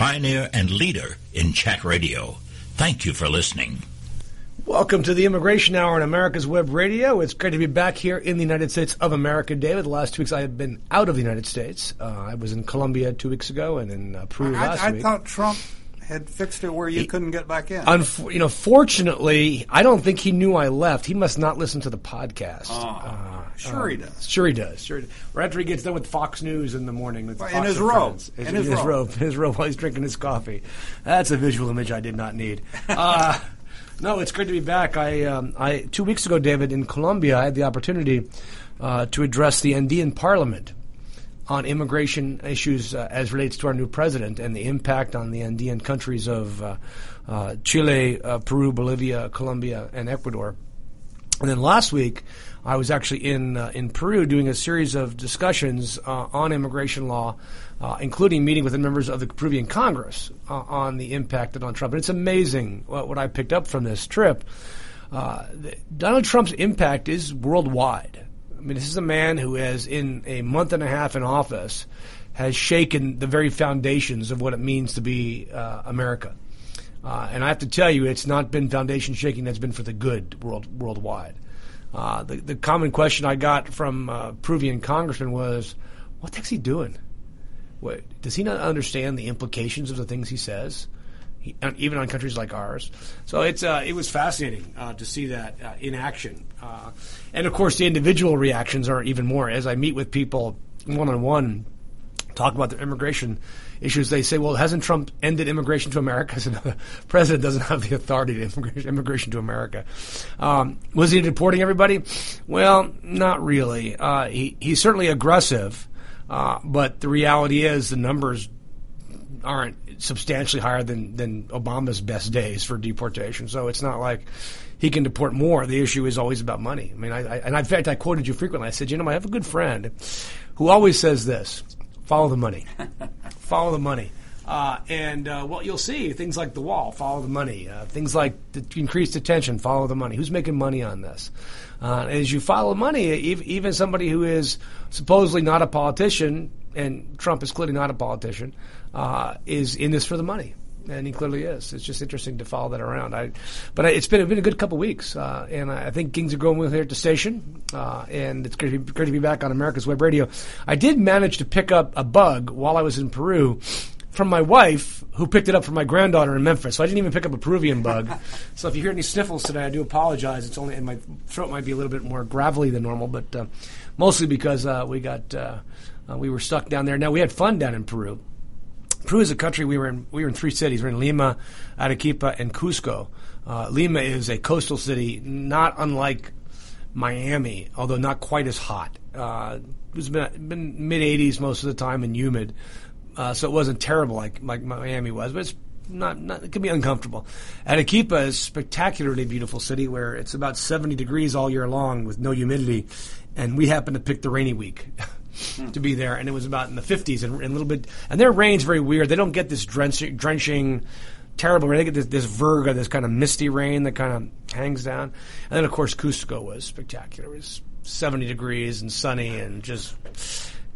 pioneer and leader in chat radio. Thank you for listening. Welcome to the Immigration Hour on America's Web Radio. It's great to be back here in the United States of America, David. The last two weeks I have been out of the United States. Uh, I was in Colombia two weeks ago and in uh, Peru I, last I week. thought Trump had fixed it where you couldn't get back in. Unf- you know, fortunately, I don't think he knew I left. He must not listen to the podcast. Oh, sure he does. Sure he does. Sure. He does. Right after he gets done with Fox News in the morning with Fox in his robe. Friends. In his his robe. robe. His robe while he's drinking his coffee. That's a visual image I did not need. Uh, no, it's great to be back. I, um, I two weeks ago, David, in Colombia, I had the opportunity uh, to address the Andean Parliament on immigration issues uh, as relates to our new president and the impact on the Andean countries of uh, uh, Chile, uh, Peru, Bolivia, Colombia, and Ecuador. And then last week, I was actually in uh, in Peru doing a series of discussions uh, on immigration law, including meeting with the members of the Peruvian Congress on the impact on Trump. And it's amazing what, what I picked up from this trip. Donald Trump's impact is worldwide. I mean, this is a man who has, in a month and a half in office, has shaken the very foundations of what it means to be uh, America. Uh, and I have to tell you, it's not been foundation shaking that's been for the good world worldwide. Uh, the, the common question I got from uh, Peruvian congressman was, "What the heck's he doing? What, does he not understand the implications of the things he says, even on countries like ours?" So it's uh, it was fascinating uh, to see that uh, in action, uh, and of course the individual reactions are even more. As I meet with people one on one talk about their immigration issues, they say, "Well, hasn't Trump ended immigration to America?" Said, the president doesn't have the authority to immigration, immigration to America." Um, was he deporting everybody? Well, not really. Uh, he he's certainly aggressive, uh, but the reality is the numbers aren't substantially higher than than Obama's best days for deportation. So it's not like he can deport more. The issue is always about money. I mean, I, I and in fact, I quoted you frequently. I said, you know, I have a good friend who always says this: follow the money, follow the money. Uh, and uh, what you'll see, things like the wall, follow the money. Uh, things like the increased attention, follow the money. Who's making money on this? Uh, as you follow money, ev- even somebody who is supposedly not a politician, and Trump is clearly not a politician, uh, is in this for the money. And he clearly is. It's just interesting to follow that around. I, but I, it's been been a good couple weeks, uh, and I think things are going well here at the station. Uh, and it's great to, be, great to be back on America's Web Radio. I did manage to pick up a bug while I was in Peru from my wife, who picked it up from my granddaughter in Memphis. So I didn't even pick up a Peruvian bug. so if you hear any sniffles today, I do apologize. It's only and my throat might be a little bit more gravelly than normal, but uh, mostly because uh, we got uh, uh, we were stuck down there. Now we had fun down in Peru. Peru is a country. We were in we were in three cities. We are in Lima, Arequipa, and Cusco. Uh, Lima is a coastal city, not unlike Miami, although not quite as hot. Uh, it was been, been mid 80s most of the time and humid, uh, so it wasn't terrible like like Miami was, but it's not, not it can be uncomfortable. Arequipa is a spectacularly beautiful city where it's about 70 degrees all year long with no humidity, and we happened to pick the rainy week. to be there, and it was about in the 50s and, and a little bit. And their rain's very weird. They don't get this drenching, drenching terrible rain. They get this, this virga, this kind of misty rain that kind of hangs down. And then, of course, Cusco was spectacular. It was 70 degrees and sunny and just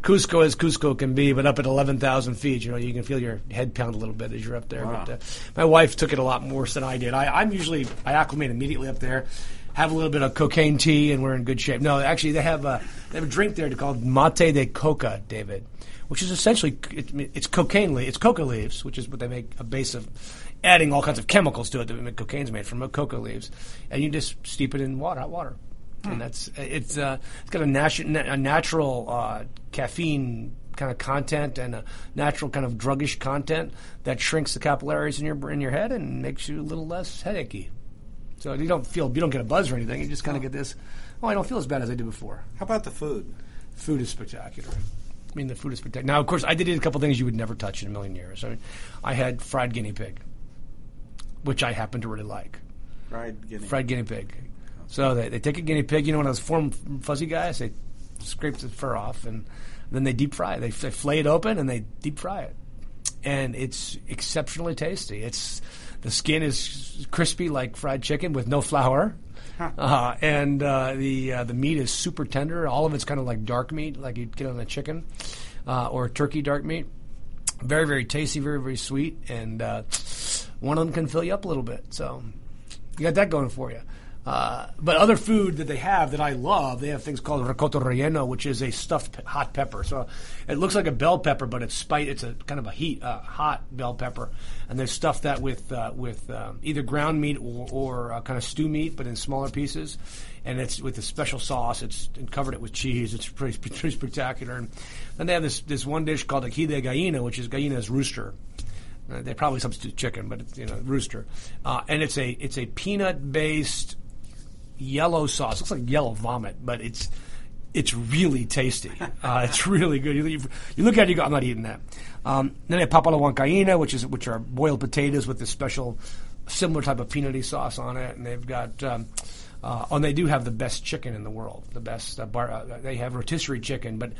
Cusco as Cusco can be, but up at 11,000 feet, you know, you can feel your head pound a little bit as you're up there. Wow. But uh, my wife took it a lot worse than I did. I, I'm usually, I acclimate immediately up there. Have a little bit of cocaine tea, and we're in good shape. No, actually, they have a they have a drink there called mate de coca, David, which is essentially it, it's cocaine leaves, it's coca leaves, which is what they make a base of, adding all kinds of chemicals to it that make cocaine's made from coca leaves, and you just steep it in water, hot water, and that's it's uh, it's got a, natu- a natural uh, caffeine kind of content and a natural kind of druggish content that shrinks the capillaries in your in your head and makes you a little less headachy. So you don't feel you don't get a buzz or anything. You just kind of get this. Oh, I don't feel as bad as I did before. How about the food? Food is spectacular. I mean, the food is spectacular. Now, of course, I did eat a couple things you would never touch in a million years. I mean, I had fried guinea pig, which I happen to really like. Fried guinea. Fried guinea pig. So they, they take a guinea pig. You know, one of those form fuzzy guys. They scrape the fur off and then they deep fry it. They, they flay it open and they deep fry it, and it's exceptionally tasty. It's the skin is crispy like fried chicken with no flour. Uh, and uh, the uh, the meat is super tender. All of it's kind of like dark meat, like you'd get on a chicken uh, or turkey dark meat. Very, very tasty, very, very sweet, and uh, one of them can fill you up a little bit. So you got that going for you. Uh, but other food that they have that I love, they have things called rocoto relleno, which is a stuffed pe- hot pepper. So it looks like a bell pepper, but it's spice. It's a kind of a heat, uh, hot bell pepper, and they stuff that with uh, with um, either ground meat or, or uh, kind of stew meat, but in smaller pieces. And it's with a special sauce. It's covered it with cheese. It's pretty, pretty spectacular. And then they have this this one dish called ají de gallina, which is gallina's rooster. Uh, they probably substitute chicken, but it's you know rooster, uh, and it's a it's a peanut based yellow sauce. It looks like yellow vomit, but it's it's really tasty. Uh, it's really good. You, you, look at it, you go, I'm not eating that. Um, then they have papa la huancaína, which is which are boiled potatoes with this special similar type of peanutty sauce on it, and they've got. Um, uh, and they do have the best chicken in the world. The best uh, bar. Uh, they have rotisserie chicken, but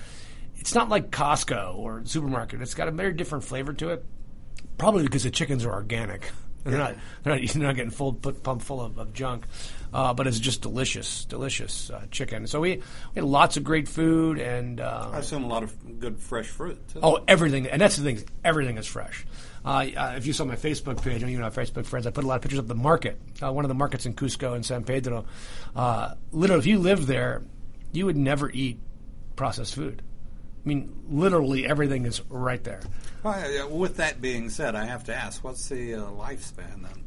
it's not like Costco or supermarket. It's got a very different flavor to it. Probably because the chickens are organic. They're not. They're not, they're not getting full put, pumped full of, of junk. Uh, but it's just delicious, delicious uh, chicken. So we, we had lots of great food, and uh, I assume a lot of good fresh fruit. Too. Oh, everything, and that's the thing. Everything is fresh. Uh, uh, if you saw my Facebook page, and you know, my Facebook friends, I put a lot of pictures of the market. Uh, one of the markets in Cusco and San Pedro. literally, if you lived there, you would never eat processed food. I mean, literally everything is right there. Well, with that being said, I have to ask, what's the lifespan then?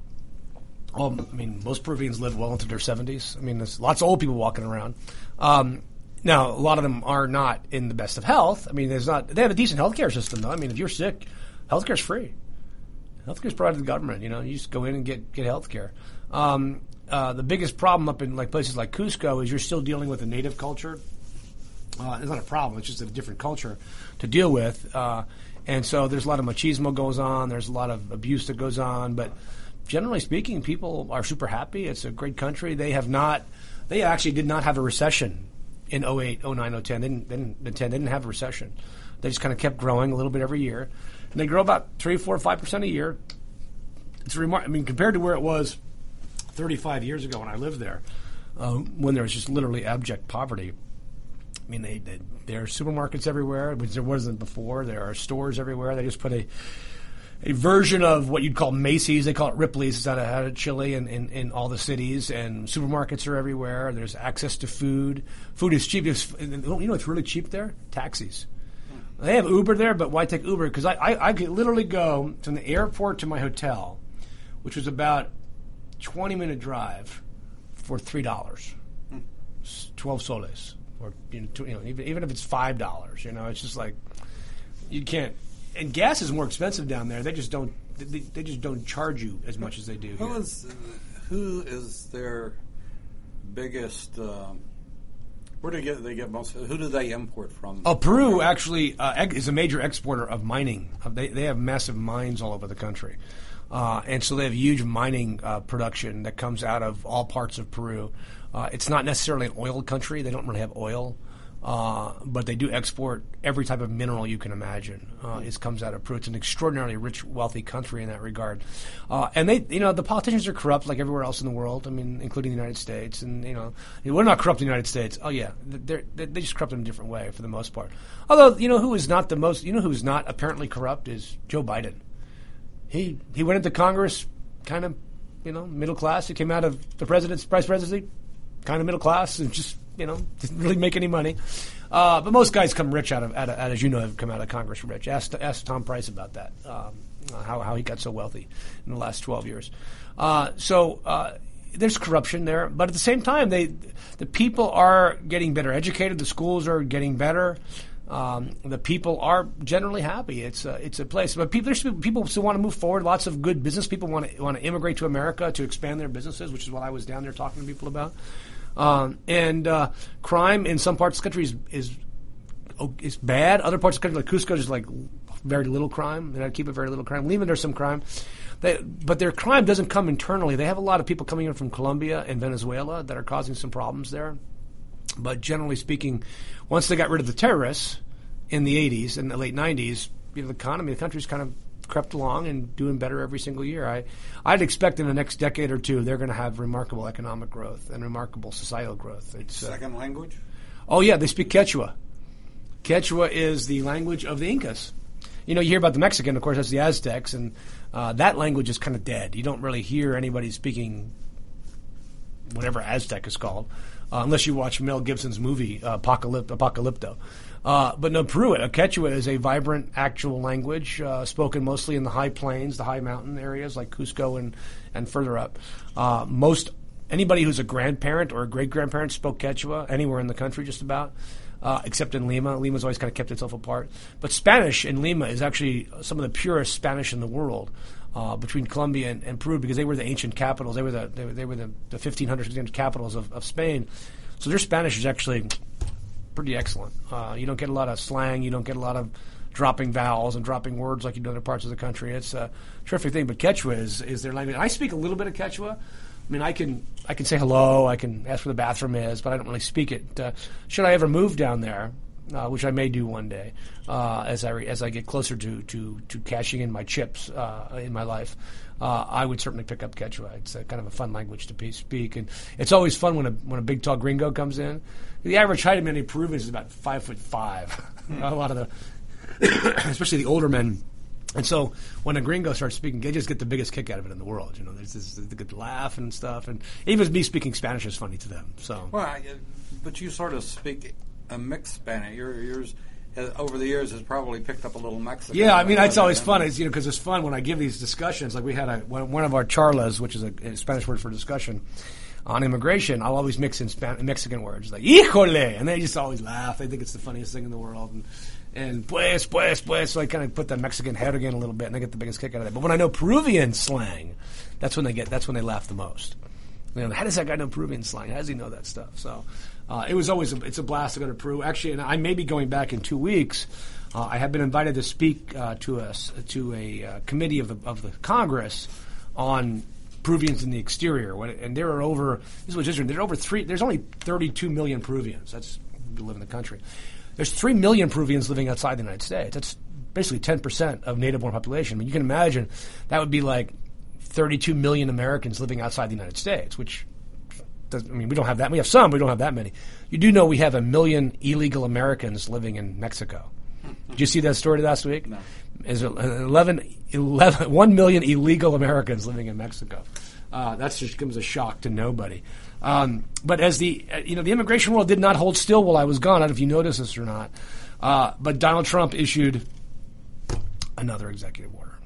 Well, I mean, most Peruvians live well into their 70s. I mean, there's lots of old people walking around. Um, now, a lot of them are not in the best of health. I mean, there's not. They have a decent healthcare system, though. I mean, if you're sick, healthcare is free. Healthcare is provided by the government. You know, you just go in and get get healthcare. Um, uh, the biggest problem up in like places like Cusco is you're still dealing with a native culture. Uh, it's not a problem; it's just a different culture to deal with. Uh, and so there's a lot of machismo goes on. There's a lot of abuse that goes on, but generally speaking, people are super happy. It's a great country. They have not, they actually did not have a recession in 08, 09, 010. They didn't, they didn't, 10, they didn't have a recession. They just kind of kept growing a little bit every year. And they grow about 3, 4, 5% a year. It's remar- I mean, compared to where it was 35 years ago when I lived there, um, when there was just literally abject poverty. I mean, they, they, there are supermarkets everywhere, which there wasn't before. There are stores everywhere. They just put a a version of what you'd call Macy's. They call it Ripley's. It's out of, out of Chile and in, in, all the cities. And supermarkets are everywhere. There's access to food. Food is cheap. You know it's really cheap there? Taxis. Hmm. They have Uber there, but why take Uber? Because I, I, I could literally go from the airport to my hotel, which was about 20 minute drive for $3. Hmm. 12 soles. Or, you know, you know even, even if it's $5, you know, it's just like, you can't and gas is more expensive down there. They just don't they, they just don't charge you as much as they do. Who here. is who is their biggest? Um, where do they get they get most? Who do they import from? Oh, Peru actually uh, is a major exporter of mining. Uh, they they have massive mines all over the country, uh, and so they have huge mining uh, production that comes out of all parts of Peru. Uh, it's not necessarily an oil country. They don't really have oil. Uh, but they do export every type of mineral you can imagine. Uh, it comes out of Peru. It's an extraordinarily rich, wealthy country in that regard. Uh, and they, you know, the politicians are corrupt like everywhere else in the world. I mean, including the United States. And you know, we're not corrupt in the United States. Oh yeah, they're, they just corrupt in a different way for the most part. Although, you know, who is not the most, you know, who is not apparently corrupt is Joe Biden. He he went into Congress, kind of, you know, middle class. He came out of the president's vice presidency, kind of middle class, and just you know, didn't really make any money. Uh, but most guys come rich out of, out of, as you know, have come out of Congress rich. Ask, ask Tom Price about that, um, how, how he got so wealthy in the last 12 years. Uh, so uh, there's corruption there, but at the same time, they the people are getting better educated. The schools are getting better. Um, the people are generally happy. It's a, it's a place, but people there's people still want to move forward. Lots of good business people want to want to immigrate to America to expand their businesses, which is what I was down there talking to people about. Um, and uh, crime in some parts of the country is, is is bad. Other parts of the country, like Cusco, is like very little crime. They keep it very little crime. Lima, there's some crime. They, but their crime doesn't come internally. They have a lot of people coming in from Colombia and Venezuela that are causing some problems there. But generally speaking, once they got rid of the terrorists in the 80s and the late 90s, you know, the economy, the country's kind of crept along and doing better every single year. I, I'd expect in the next decade or two they're going to have remarkable economic growth and remarkable societal growth. It's uh, second language. Oh yeah, they speak Quechua. Quechua is the language of the Incas. you know, you hear about the Mexican, of course, that's the Aztecs, and uh, that language is kind of dead. You don't really hear anybody speaking whatever Aztec is called, uh, unless you watch Mel Gibson's movie uh, Apocalypt- Apocalypto. Uh, but no, Quechua is a vibrant actual language uh, spoken mostly in the high plains, the high mountain areas like Cusco and, and further up. Uh, most anybody who's a grandparent or a great grandparent spoke Quechua anywhere in the country, just about. Uh, except in Lima. Lima's always kind of kept itself apart. But Spanish in Lima is actually some of the purest Spanish in the world. Uh, between Colombia and, and, Peru, because they were the ancient capitals, they were the they they were the, the 1500 capitals of, of Spain. So their Spanish is actually pretty excellent. Uh, you don't get a lot of slang. You don't get a lot of dropping vowels and dropping words like you do in other parts of the country. It's a terrific thing. But Quechua is, is their language. I speak a little bit of Quechua. I mean, I can I can say hello. I can ask where the bathroom is, but I don't really speak it. Uh, should I ever move down there, uh, which I may do one day, uh, as I re- as I get closer to to, to cashing in my chips uh, in my life, uh, I would certainly pick up Quechua. It's a, kind of a fun language to speak, and it's always fun when a when a big tall gringo comes in. The average height of many Peruvians is about five foot five. a lot of the, especially the older men. And so when a gringo starts speaking, they just get the biggest kick out of it in the world. You know, there's this they good laugh and stuff, and even me speaking Spanish is funny to them. So, well, I, but you sort of speak a mixed Spanish. Your, yours uh, over the years has probably picked up a little Mexican. Yeah, I mean that's always fun. It's you know because it's fun when I give these discussions. Like we had a one of our charlas, which is a, a Spanish word for discussion on immigration. I'll always mix in Span- Mexican words like "híjole," and they just always laugh. They think it's the funniest thing in the world. And, and pues, pues, pues. So I kind of put the Mexican head again a little bit, and they get the biggest kick out of it. But when I know Peruvian slang, that's when they get. That's when they laugh the most. You know, how does that guy know Peruvian slang? How does he know that stuff? So uh, it was always a, it's a blast to go to Peru. Actually, and I may be going back in two weeks. Uh, I have been invited to speak uh, to us to a uh, committee of the of the Congress on Peruvians in the exterior. and there are over this was interesting. There are over three. There's only 32 million Peruvians. That's who live in the country. There's three million Peruvians living outside the United States. That's basically 10 percent of native-born population. I mean, you can imagine that would be like 32 million Americans living outside the United States, which I mean, we don't have that. We have some, but we don't have that many. You do know we have a million illegal Americans living in Mexico. Did you see that story last week? No. Is 11, 11, 1 million illegal Americans living in Mexico. Uh, that just comes a shock to nobody. Um, but as the uh, you know the immigration world did not hold still while I was gone. I don't know if you noticed this or not. Uh, but Donald Trump issued another executive order.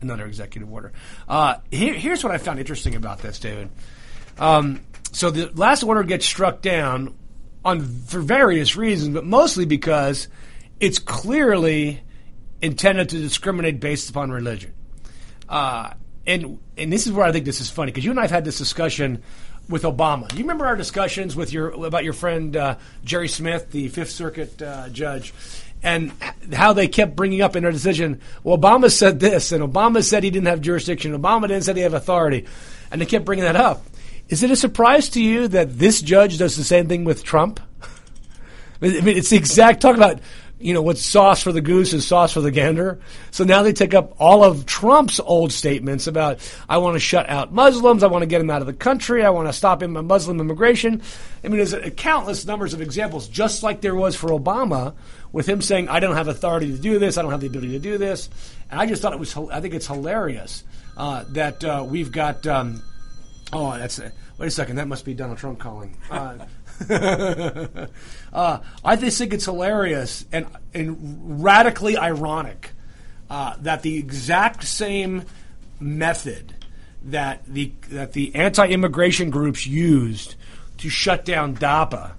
Another executive order. Uh, here, here's what I found interesting about this, David. Um, so the last order gets struck down on for various reasons, but mostly because it's clearly intended to discriminate based upon religion. Uh, and and this is where I think this is funny because you and I have had this discussion with Obama. You remember our discussions with your about your friend uh, Jerry Smith, the Fifth Circuit uh, judge, and how they kept bringing up in their decision. Well, Obama said this, and Obama said he didn't have jurisdiction. Obama didn't say he have authority, and they kept bringing that up. Is it a surprise to you that this judge does the same thing with Trump? I mean, it's the exact talk about you know what's sauce for the goose is sauce for the gander. So now they take up all of Trump's old statements about I want to shut out Muslims, I want to get them out of the country, I want to stop Muslim immigration. I mean, there's countless numbers of examples, just like there was for Obama, with him saying I don't have authority to do this, I don't have the ability to do this, and I just thought it was I think it's hilarious uh, that uh, we've got. Um, Oh, that's it. Wait a second. That must be Donald Trump calling. Uh, uh, I just think it's hilarious and, and radically ironic uh, that the exact same method that the that the anti-immigration groups used to shut down DAPA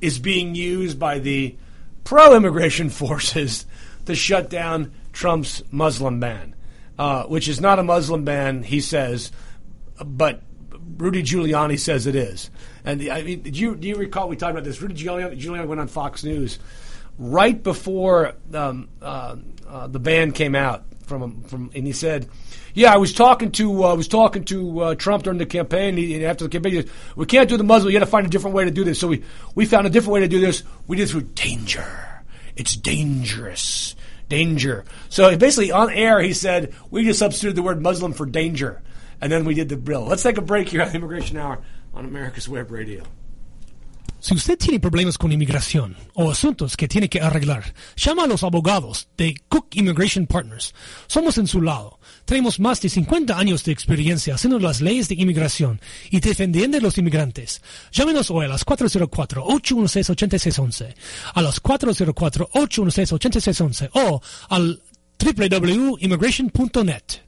is being used by the pro-immigration forces to shut down Trump's Muslim ban, uh, which is not a Muslim ban, he says, but Rudy Giuliani says it is. And I mean, do you, do you recall we talked about this? Rudy Giuliani, Giuliani went on Fox News right before um, uh, uh, the ban came out from from, and he said, "Yeah, I was talking to uh, I was talking to uh, Trump during the campaign. He, after the campaign, he said, we can't do the Muslim. You got to find a different way to do this. So we we found a different way to do this. We did it through danger. It's dangerous." Danger. So basically, on air, he said, we just substituted the word Muslim for danger and then we did the bill. Let's take a break here on Immigration Hour on America's Web Radio. Si usted tiene problemas con inmigración o asuntos que tiene que arreglar, llama a los abogados de Cook Immigration Partners. Somos en su lado. Tenemos más de 50 años de experiencia haciendo las leyes de inmigración y defendiendo a los inmigrantes. Llámenos hoy a las 404-816-8611, a las 404-816-8611 o al www.immigration.net.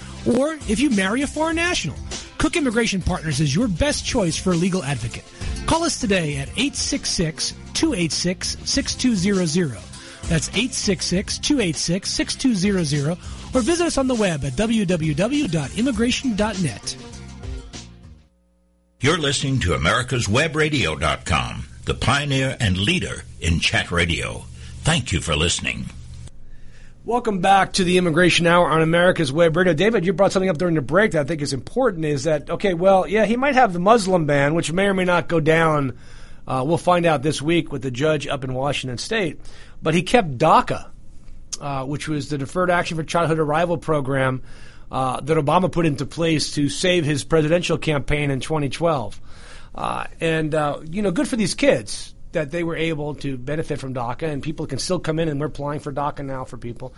or if you marry a foreign national, Cook Immigration Partners is your best choice for a legal advocate. Call us today at 866-286-6200. That's 866-286-6200 or visit us on the web at www.immigration.net. You're listening to americaswebradio.com, the pioneer and leader in chat radio. Thank you for listening. Welcome back to the Immigration Hour on America's Web Radio. David, you brought something up during the break that I think is important is that, okay, well, yeah, he might have the Muslim ban, which may or may not go down. Uh, we'll find out this week with the judge up in Washington State. But he kept DACA, uh, which was the Deferred Action for Childhood Arrival program uh, that Obama put into place to save his presidential campaign in 2012. Uh, and, uh, you know, good for these kids that they were able to benefit from DACA, and people can still come in, and we're applying for DACA now for people.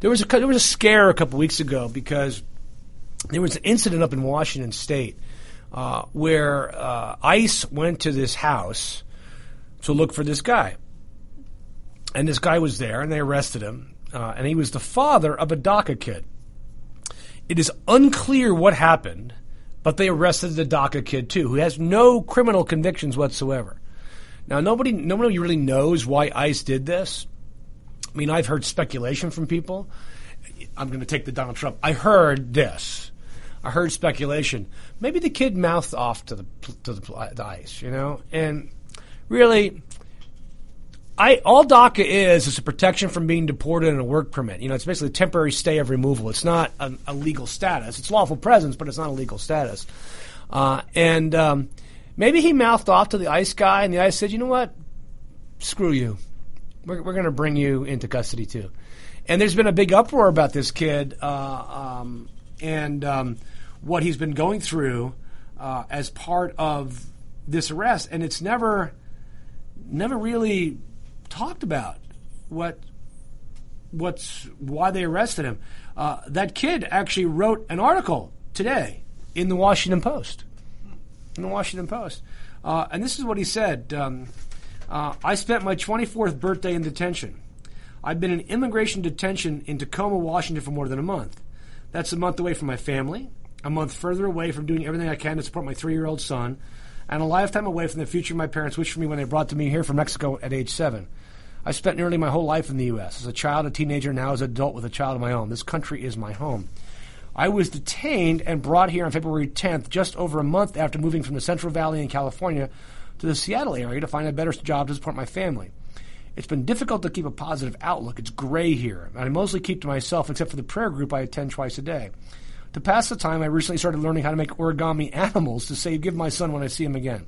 There was a, there was a scare a couple weeks ago because there was an incident up in Washington State uh, where uh, ICE went to this house to look for this guy, and this guy was there, and they arrested him, uh, and he was the father of a DACA kid. It is unclear what happened, but they arrested the DACA kid too, who has no criminal convictions whatsoever. Now, nobody, nobody really knows why ICE did this. I mean, I've heard speculation from people. I'm going to take the Donald Trump. I heard this. I heard speculation. Maybe the kid mouthed off to the to the, the ICE, you know, and really, I all DACA is is a protection from being deported and a work permit. You know, it's basically a temporary stay of removal. It's not a, a legal status. It's lawful presence, but it's not a legal status. Uh, and um, maybe he mouthed off to the ICE guy, and the ICE said, "You know what? Screw you. We're, we're going to bring you into custody too." And there's been a big uproar about this kid uh, um, and um, what he's been going through uh, as part of this arrest, and it's never, never really talked about what what's why they arrested him. Uh, that kid actually wrote an article today in the Washington Post. In the Washington Post, uh, and this is what he said: um, uh, "I spent my 24th birthday in detention. I've been in immigration detention in Tacoma, Washington, for more than a month. That's a month away from my family, a month further away from doing everything I can to support my three-year-old son." and a lifetime away from the future my parents wished for me when they brought me here from Mexico at age seven. I spent nearly my whole life in the U.S. as a child, a teenager, now as an adult with a child of my own. This country is my home. I was detained and brought here on February 10th, just over a month after moving from the Central Valley in California to the Seattle area to find a better job to support my family. It's been difficult to keep a positive outlook. It's gray here, and I mostly keep to myself except for the prayer group I attend twice a day. To pass the time, I recently started learning how to make origami animals to save give my son when I see him again.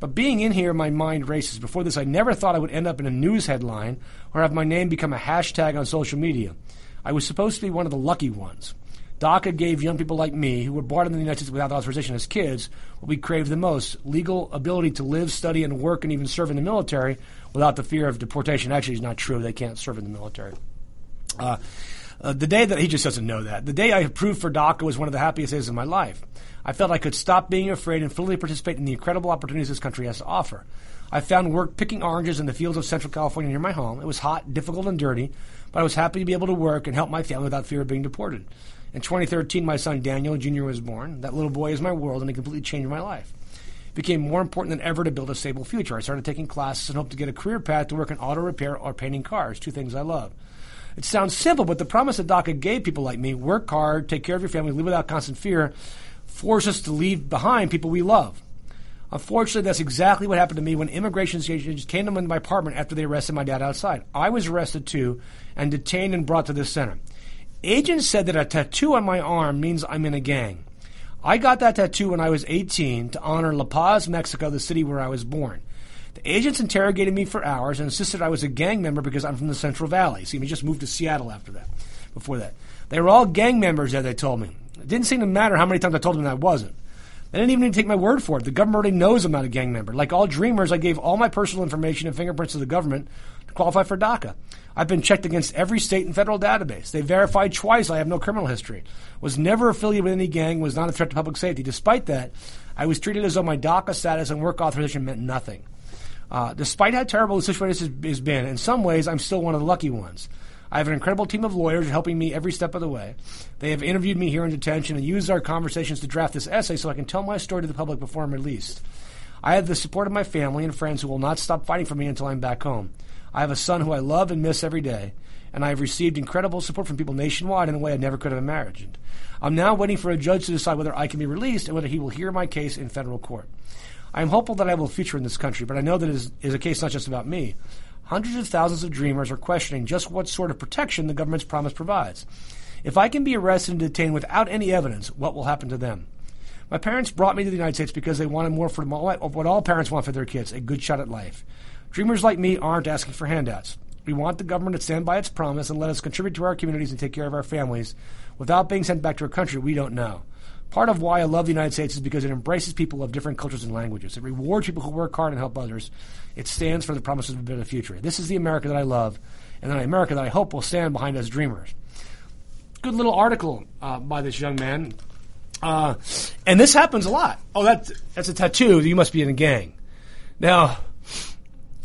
But being in here, my mind races. Before this, I never thought I would end up in a news headline or have my name become a hashtag on social media. I was supposed to be one of the lucky ones. DACA gave young people like me, who were born in the United States without authorization as kids, what we crave the most legal ability to live, study, and work, and even serve in the military without the fear of deportation. Actually, it's not true. They can't serve in the military. Uh, uh, the day that he just doesn't know that. The day I approved for DACA was one of the happiest days of my life. I felt I could stop being afraid and fully participate in the incredible opportunities this country has to offer. I found work picking oranges in the fields of Central California near my home. It was hot, difficult, and dirty, but I was happy to be able to work and help my family without fear of being deported. In 2013, my son Daniel Jr. was born. That little boy is my world, and it completely changed my life. It became more important than ever to build a stable future. I started taking classes and hoped to get a career path to work in auto repair or painting cars, two things I love. It sounds simple, but the promise that DACA gave people like me work hard, take care of your family, live without constant fear force us to leave behind people we love. Unfortunately, that's exactly what happened to me when immigration agents came to my apartment after they arrested my dad outside. I was arrested too and detained and brought to this center. Agents said that a tattoo on my arm means I'm in a gang. I got that tattoo when I was 18 to honor La Paz, Mexico, the city where I was born. The agents interrogated me for hours and insisted I was a gang member because I'm from the Central Valley. See, we just moved to Seattle after that, before that. They were all gang members, as they told me. It didn't seem to matter how many times I told them that I wasn't. They didn't even need to take my word for it. The government already knows I'm not a gang member. Like all dreamers, I gave all my personal information and fingerprints to the government qualify for DACA. I've been checked against every state and federal database. They verified twice I have no criminal history. Was never affiliated with any gang, was not a threat to public safety. Despite that, I was treated as though my DACA status and work authorization meant nothing. Uh, despite how terrible the situation has been, in some ways, I'm still one of the lucky ones. I have an incredible team of lawyers helping me every step of the way. They have interviewed me here in detention and used our conversations to draft this essay so I can tell my story to the public before I'm released. I have the support of my family and friends who will not stop fighting for me until I'm back home. I have a son who I love and miss every day, and I have received incredible support from people nationwide in a way I never could have imagined. I'm now waiting for a judge to decide whether I can be released and whether he will hear my case in federal court. I am hopeful that I will feature in this country, but I know that it is, is a case not just about me. Hundreds of thousands of dreamers are questioning just what sort of protection the government's promise provides. If I can be arrested and detained without any evidence, what will happen to them? My parents brought me to the United States because they wanted more for my, what all parents want for their kids a good shot at life. Dreamers like me aren't asking for handouts. We want the government to stand by its promise and let us contribute to our communities and take care of our families without being sent back to a country we don't know. Part of why I love the United States is because it embraces people of different cultures and languages. It rewards people who work hard and help others. It stands for the promises of a better future. This is the America that I love, and the America that I hope will stand behind us dreamers. Good little article uh, by this young man. Uh, and this happens a lot. Oh, that's, that's a tattoo. You must be in a gang. Now,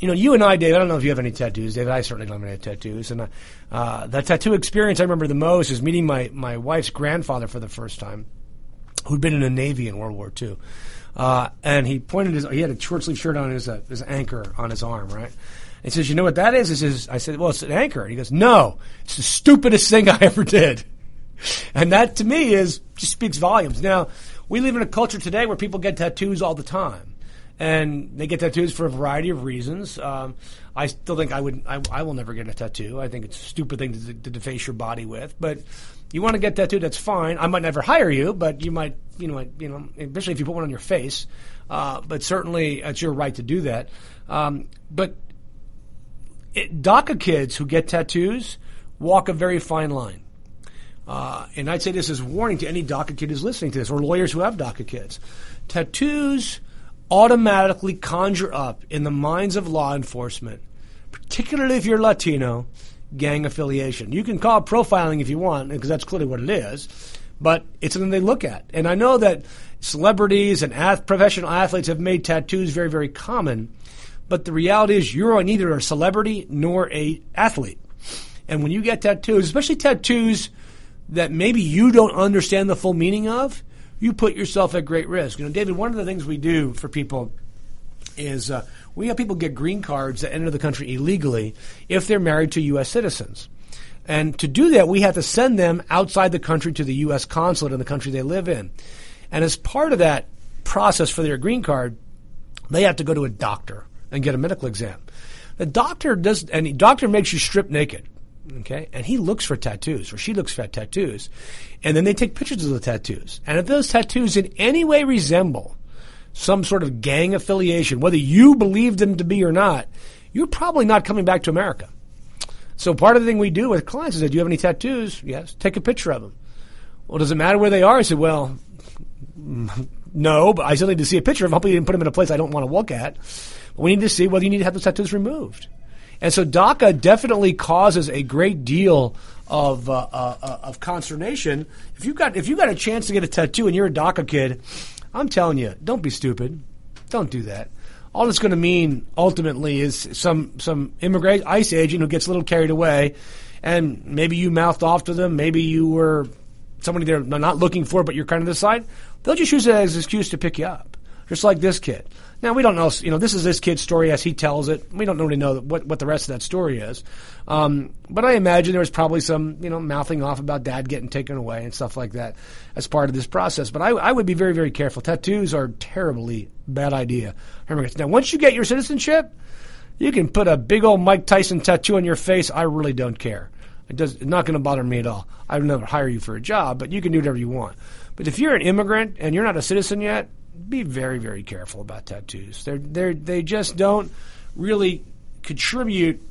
you know, you and I, Dave, I don't know if you have any tattoos, Dave. I certainly don't have any tattoos. And uh, the tattoo experience I remember the most is meeting my, my wife's grandfather for the first time who'd been in the Navy in World War II. Uh, and he pointed his, he had a short sleeve shirt on his, uh, his anchor on his arm, right? he says, you know what that is? He says, I said, well, it's an anchor. And he goes, no, it's the stupidest thing I ever did. And that to me is, just speaks volumes. Now, we live in a culture today where people get tattoos all the time. And they get tattoos for a variety of reasons. Um, I still think I would, I, I, will never get a tattoo. I think it's a stupid thing to, to deface your body with. But you want to get tattooed, that's fine. I might never hire you, but you might, you know, you know, especially if you put one on your face. Uh, but certainly, it's your right to do that. Um, but it, DACA kids who get tattoos walk a very fine line. Uh, and I'd say this as warning to any DACA kid who's listening to this, or lawyers who have DACA kids. Tattoos automatically conjure up in the minds of law enforcement, particularly if you're Latino, gang affiliation. You can call it profiling if you want, because that's clearly what it is, but it's something they look at. And I know that celebrities and ath- professional athletes have made tattoos very, very common, but the reality is you're neither a celebrity nor a athlete. And when you get tattoos, especially tattoos that maybe you don't understand the full meaning of, you put yourself at great risk. You know, David, one of the things we do for people is uh, we have people get green cards that enter the country illegally if they're married to U.S. citizens. And to do that, we have to send them outside the country to the U.S. consulate in the country they live in. And as part of that process for their green card, they have to go to a doctor and get a medical exam. The doctor does, and the doctor makes you strip naked. Okay, and he looks for tattoos, or she looks for tattoos, and then they take pictures of the tattoos. And if those tattoos in any way resemble some sort of gang affiliation, whether you believe them to be or not, you're probably not coming back to America. So part of the thing we do with clients is that, do you have any tattoos? Yes. Take a picture of them. Well, does it matter where they are? I said, well, no, but I still need to see a picture of them. Hopefully you didn't put them in a place I don't want to look at. But we need to see whether you need to have those tattoos removed. And so DACA definitely causes a great deal of uh, uh, uh of consternation. If you got if you got a chance to get a tattoo and you're a DACA kid, I'm telling you, don't be stupid. Don't do that. All it's going to mean ultimately is some some immigrant ICE agent who gets a little carried away, and maybe you mouthed off to them. Maybe you were somebody they're not looking for, but you're kind of the side. They'll just use it as an excuse to pick you up. Just like this kid. Now we don't know. You know, this is this kid's story as he tells it. We don't really know what what the rest of that story is. Um, but I imagine there was probably some you know mouthing off about dad getting taken away and stuff like that as part of this process. But I, I would be very very careful. Tattoos are terribly bad idea. Now once you get your citizenship, you can put a big old Mike Tyson tattoo on your face. I really don't care. It does, it's not going to bother me at all. I would never hire you for a job, but you can do whatever you want. But if you're an immigrant and you're not a citizen yet, be very, very careful about tattoos. They're, they're, they just don't really contribute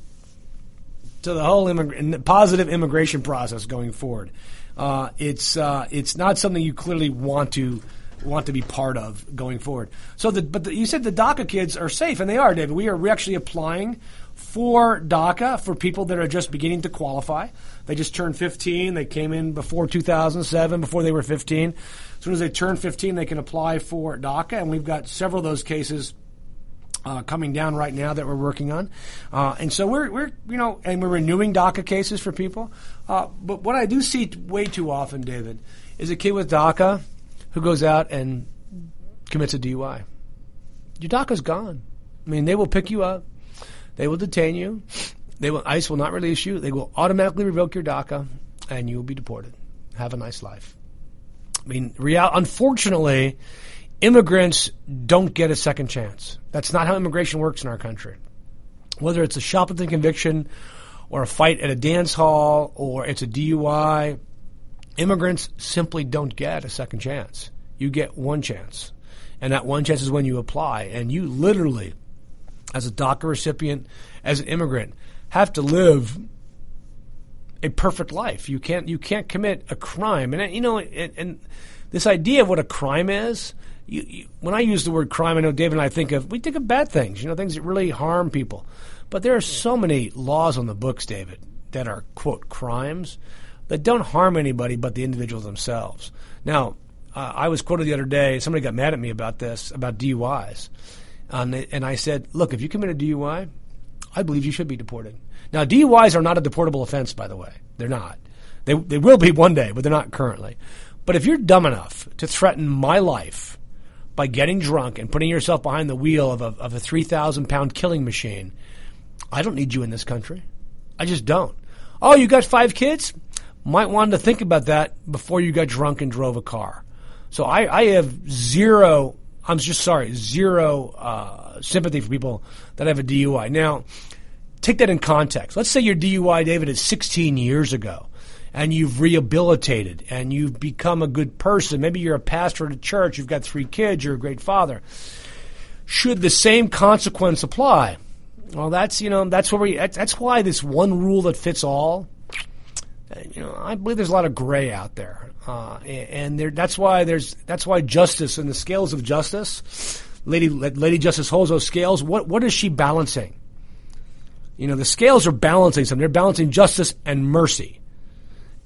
to the whole immig- positive immigration process going forward. Uh, it's uh, it's not something you clearly want to want to be part of going forward. So, the, but the, you said the DACA kids are safe, and they are, David. We are actually applying for DACA for people that are just beginning to qualify. They just turned 15. They came in before 2007, before they were 15. As soon as they turn 15, they can apply for DACA, and we've got several of those cases. Uh, coming down right now that we're working on, uh, and so we're we're you know, and we're renewing DACA cases for people. Uh, but what I do see way too often, David, is a kid with DACA who goes out and commits a DUI. Your DACA's gone. I mean, they will pick you up, they will detain you. They will ICE will not release you. They will automatically revoke your DACA, and you will be deported. Have a nice life. I mean, real. Unfortunately, immigrants don't get a second chance. That's not how immigration works in our country. Whether it's a shoplifting conviction, or a fight at a dance hall, or it's a DUI, immigrants simply don't get a second chance. You get one chance, and that one chance is when you apply, and you literally as a DACA recipient, as an immigrant, have to live a perfect life. You can't you can't commit a crime, and you know, and, and this idea of what a crime is. You, you, when I use the word crime, I know David and I think of we think of bad things, you know, things that really harm people. But there are so many laws on the books, David, that are quote crimes that don't harm anybody but the individuals themselves. Now, uh, I was quoted the other day. Somebody got mad at me about this about DUIs, um, and I said, look, if you commit a DUI, I believe you should be deported. Now, DUIs are not a deportable offense, by the way. They're not. They, they will be one day, but they're not currently. But if you're dumb enough to threaten my life by getting drunk and putting yourself behind the wheel of a, of a 3,000 pound killing machine, I don't need you in this country. I just don't. Oh, you got five kids? Might want to think about that before you got drunk and drove a car. So I, I have zero I'm just sorry, zero uh, sympathy for people that have a DUI. Now, take that in context. Let's say your DUI, David, is 16 years ago, and you've rehabilitated and you've become a good person. Maybe you're a pastor at a church, you've got three kids, you're a great father. Should the same consequence apply? Well, that's you know that's where we that's why this one rule that fits all. You know, I believe there's a lot of gray out there. Uh, and there, that's why there's that's why justice and the scales of justice, Lady Lady Justice holds those scales. What what is she balancing? You know, the scales are balancing something. They're balancing justice and mercy.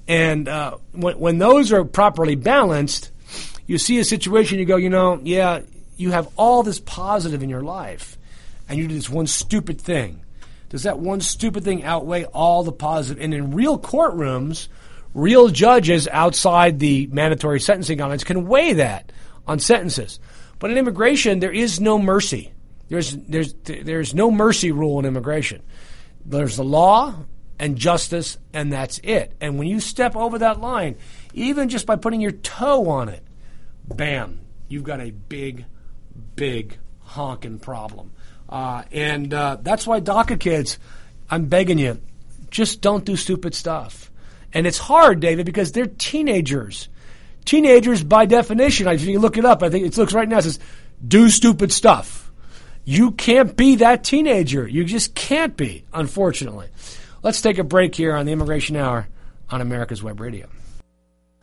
And uh, when when those are properly balanced, you see a situation. You go, you know, yeah, you have all this positive in your life, and you do this one stupid thing. Does that one stupid thing outweigh all the positive? And in real courtrooms real judges outside the mandatory sentencing guidelines can weigh that on sentences. But in immigration, there is no mercy. There's, there's, there's no mercy rule in immigration. There's the law and justice, and that's it. And when you step over that line, even just by putting your toe on it, bam, you've got a big, big honking problem. Uh, and uh, that's why DACA kids, I'm begging you, just don't do stupid stuff. And it's hard, David, because they're teenagers. Teenagers, by definition, if you look it up, I think it looks right now, it says, do stupid stuff. You can't be that teenager. You just can't be, unfortunately. Let's take a break here on the Immigration Hour on America's Web Radio.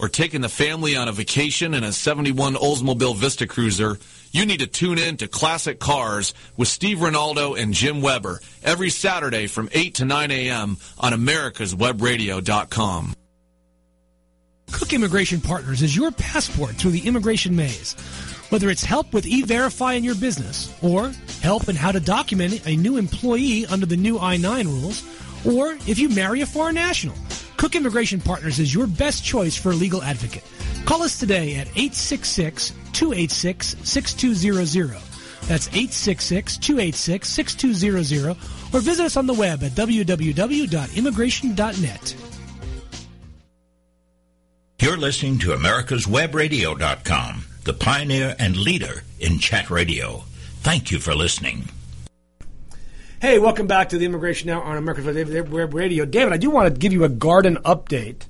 or taking the family on a vacation in a 71 Oldsmobile Vista Cruiser, you need to tune in to Classic Cars with Steve Ronaldo and Jim Weber every Saturday from 8 to 9 a.m. on americaswebradio.com. Cook Immigration Partners is your passport through the immigration maze. Whether it's help with e-verify in your business, or help in how to document a new employee under the new I-9 rules, or if you marry a foreign national, Cook Immigration Partners is your best choice for a legal advocate. Call us today at 866-286-6200. That's 866-286-6200 or visit us on the web at www.immigration.net. You're listening to America's America'sWebRadio.com, the pioneer and leader in chat radio. Thank you for listening. Hey, welcome back to the Immigration Hour on America's Web Radio. David, I do want to give you a garden update.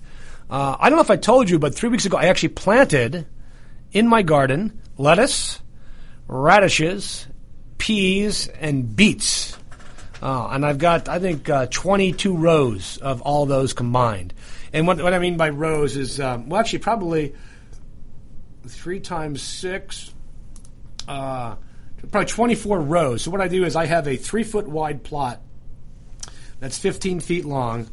Uh, I don't know if I told you, but three weeks ago I actually planted in my garden lettuce, radishes, peas, and beets. Uh, and I've got, I think, uh, 22 rows of all those combined. And what, what I mean by rows is, um, well, actually, probably three times six, uh, probably 24 rows. So what I do is I have a three foot wide plot that's 15 feet long,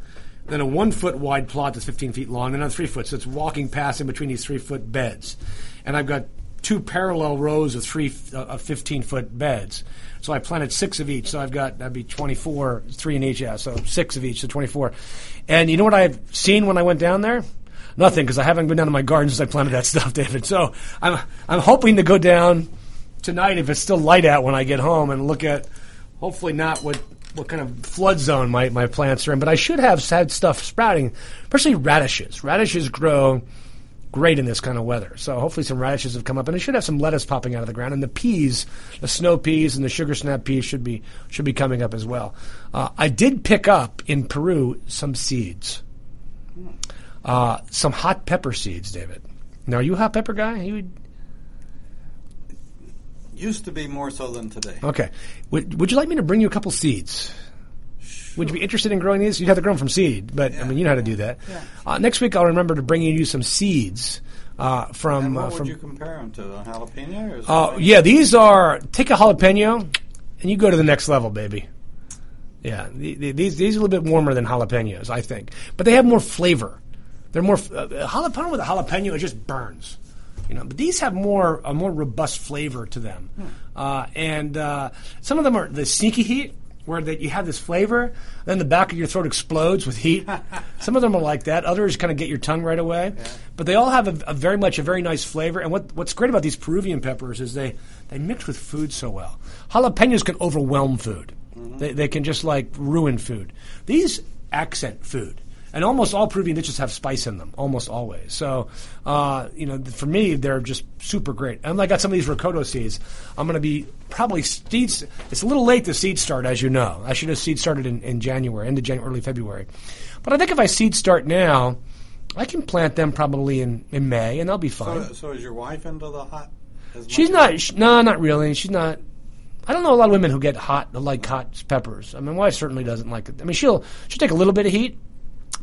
then a one foot wide plot that's 15 feet long, and another three foot. So it's walking past in between these three foot beds. And I've got two parallel rows of three uh, of 15 foot beds. So I planted six of each. So I've got that'd be 24, three in each. Yeah, so six of each, so 24. And you know what I've seen when I went down there? Nothing, because I haven't been down to my garden since I planted that stuff, David. So I'm I'm hoping to go down tonight if it's still light out when I get home and look at hopefully not what what kind of flood zone my, my plants are in, but I should have had stuff sprouting, especially radishes. Radishes grow great in this kind of weather. So hopefully some radishes have come up, and I should have some lettuce popping out of the ground. And the peas, the snow peas and the sugar snap peas should be should be coming up as well. Uh, I did pick up in Peru some seeds, uh, some hot pepper seeds, David. Now, are you a hot pepper guy? You, Used to be more so than today. Okay. Would, would you like me to bring you a couple seeds? Would you be interested in growing these? You'd have to grow them from seed, but I mean, you know how to do that. Yeah. Uh, next week, I'll remember to bring you some seeds uh, from. And what uh, would you compare them to? A jalapeno? Or uh, yeah, these are. Take a jalapeno, and you go to the next level, baby. Yeah, the, the, these these are a little bit warmer than jalapenos, I think, but they have more flavor. They're more uh, jalapeno with a jalapeno. It just burns, you know. But these have more a more robust flavor to them, uh, and uh, some of them are the sneaky heat, where that you have this flavor, then the back of your throat explodes with heat. some of them are like that. Others kind of get your tongue right away, but they all have a, a very much a very nice flavor. And what what's great about these Peruvian peppers is they they mix with food so well. Jalapenos can overwhelm food. They, they can just like ruin food. These accent food. And almost all Peruvian dishes have spice in them, almost always. So, uh, you know, for me, they're just super great. And I got some of these rocoto seeds. I'm going to be probably seeds. It's a little late to seed start, as you know. I should have seed started in, in January, end of January, early February. But I think if I seed start now, I can plant them probably in, in May, and they'll be fine. So, so is your wife into the hot? She's not. Sh- no, not really. She's not. I don't know a lot of women who get hot, like hot peppers. I mean, my wife certainly doesn't like it. I mean, she'll she'll take a little bit of heat,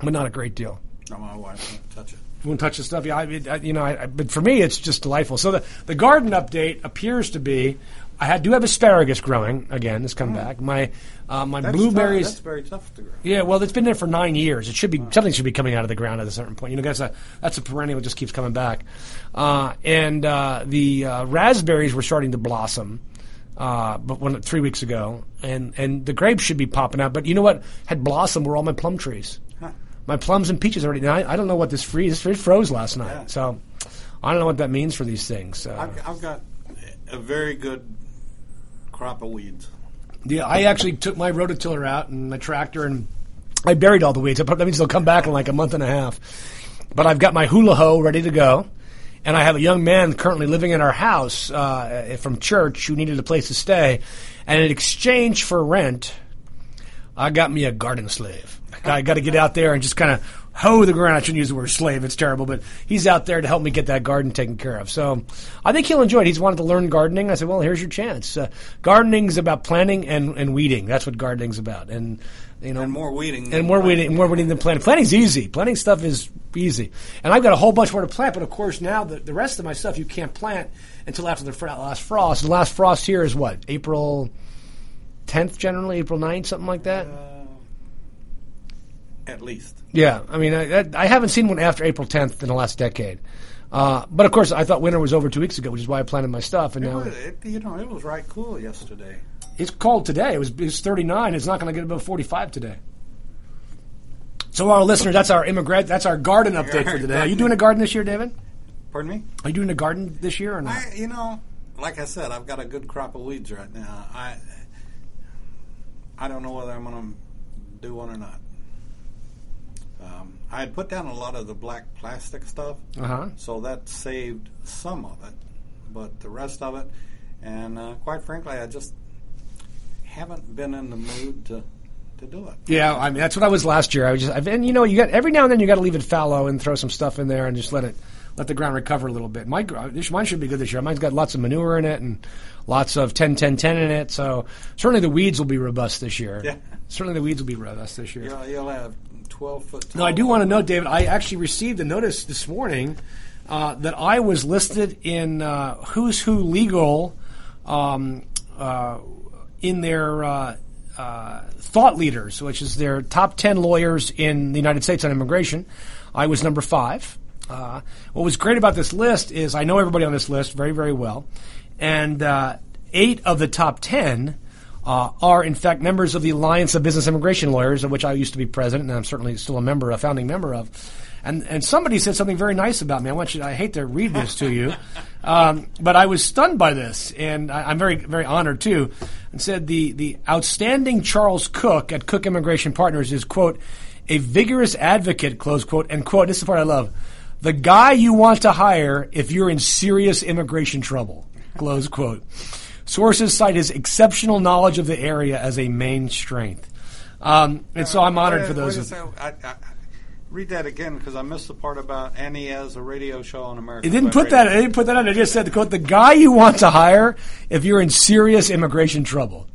but not a great deal. No, my wife won't touch it. Won't touch the stuff. Yeah, I, it- I, you know. I, but for me, it's just delightful. So the the garden update appears to be. I had, do have asparagus growing again. It's come back. My uh, my Mm. That's blueberries. Tough. That's very tough to grow. Yeah, well, it's been there for nine years. It should be something should be coming out of the ground at a certain point. You know, that's a that's a perennial that just keeps coming back. Uh, and uh, the uh, raspberries were starting to blossom, uh, but when three weeks ago, and and the grapes should be popping out. But you know what had blossomed were all my plum trees. My plums and peaches already. Now, I, I don't know what this freeze. This froze last night, Yeah. so I don't know what that means for these things. Uh, I've, I've got a very good crop of weeds. Yeah, I actually took my rototiller out and my tractor and I buried all the weeds. That means they'll come back in like a month and a half. But I've got my hula hoe ready to go. And I have a young man currently living in our house uh, from church who needed a place to stay. And in exchange for rent, I got me a garden slave. I got to get out there and just kind of hoe the ground. I shouldn't use the word slave; it's terrible. But he's out there to help me get that garden taken care of. So I think he'll enjoy it. He's wanted to learn gardening. I said, well, here's your chance. Uh, gardening's about planting and, and weeding. That's what gardening's about. And you know, And more weeding. and more planting. weeding, more weeding than planting. Planting's easy. Planting stuff is easy, and I've got a whole bunch more to plant. But of course, now the, the rest of my stuff you can't plant until after the fr- last frost. The last frost here is what April tenth, generally April 9th, something like that. At least. Yeah, I mean, I, I- I haven't seen one after April 10th in the last decade. Uh, but of course, I thought winter was over two weeks ago, which is why I planted my stuff. And It now was, it, you know, it was right cool yesterday. it's cold today. It was it's 39. It's not going to get above 45 today. So, our listeners, that's our immigrant. That's our garden update for today. Are you doing a garden this year, David? Pardon me? Are you doing a garden this year or not? I, you know, like I said, I've got a good crop of weeds right now. I, I don't know whether I'm going to do one or not. I had put down a lot of the black plastic stuff, Uh huh. so that saved some of it, but the rest of it, and uh, quite frankly, I just haven't been in the mood to to do it. Yeah, I mean that's what I was last year. I was just, I've, and you know, you got every now and then you got to leave it fallow and throw some stuff in there and just let it let the ground recover a little bit. My mine should be good this year. Mine's got lots of manure in it and lots of 10 10 10 in it. So certainly the weeds will be robust this year. Yeah. Certainly the weeds will be robust this year. You'll, you'll have twelve foot. No, I do want to note, David. I actually received a notice this morning uh, that I was listed in uh, Who's Who Legal um, uh, in their uh, uh, thought leaders, which is their top ten lawyers in the United States on immigration. I was number five. Uh, what was great about this list is I know everybody on this list very, very well, and uh, eight of the top ten uh, are in fact members of the Alliance of Business Immigration Lawyers, of which I used to be president, and I'm certainly still a member, a founding member of. And and somebody said something very nice about me. I want you. I hate to read this to you, um, but I was stunned by this, and I, I'm very very honored too. And said the the outstanding Charles Cook at Cook Immigration Partners is quote a vigorous advocate close quote and quote. This is the part I love. The guy you want to hire if you're in serious immigration trouble. Close quote. Sources cite his exceptional knowledge of the area as a main strength. Um, and so I'm honored Wait- for those. wait Of. I, I, read that again because I missed the part about Annie as a radio show on America. it didn't put that. It didn't put that on. It just said the quote: "The guy you want to hire if you're in serious immigration trouble."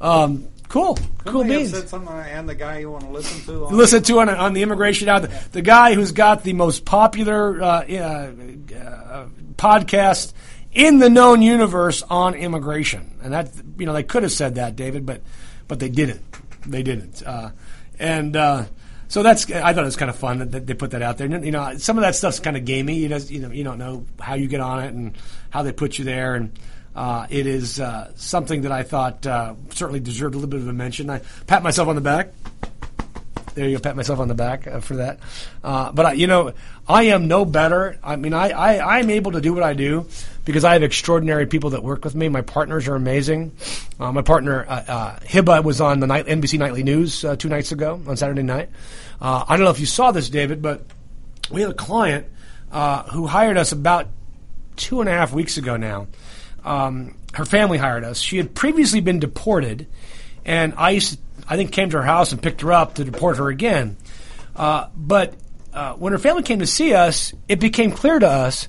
Um, cool, cool beans. Said something, and the guy you want to listen to. On listen to on, on the immigration out the, the guy who's got the most popular uh, uh, uh, podcast in the known universe on immigration, and that you know they could have said that, David, but but they didn't. They didn't, uh, and. Uh, so that's I thought it was kind of fun that, they put that out there. You know, some of that stuff's kind of gamey. You know, you know, you don't know how you get on it and how they put you there, and uh, it is uh, something that I thought uh, certainly deserved a little bit of a mention. I pat myself on the back. There you go, pat myself on the back uh, for that. Uh, but I, you know, I am no better. I mean, I, I I'm able to do what I do because I have extraordinary people that work with me. My partners are amazing. Uh, my partner uh, uh, Hiba was on the night, NBC Nightly News uh, two nights ago on Saturday night. Uh, I don't know if you saw this, David, but we had a client uh, who hired us about two and a half weeks ago now. Um, her family hired us. She had previously been deported, and ICE, I think, came to her house and picked her up to deport her again. But when her family came to see us, it became clear to us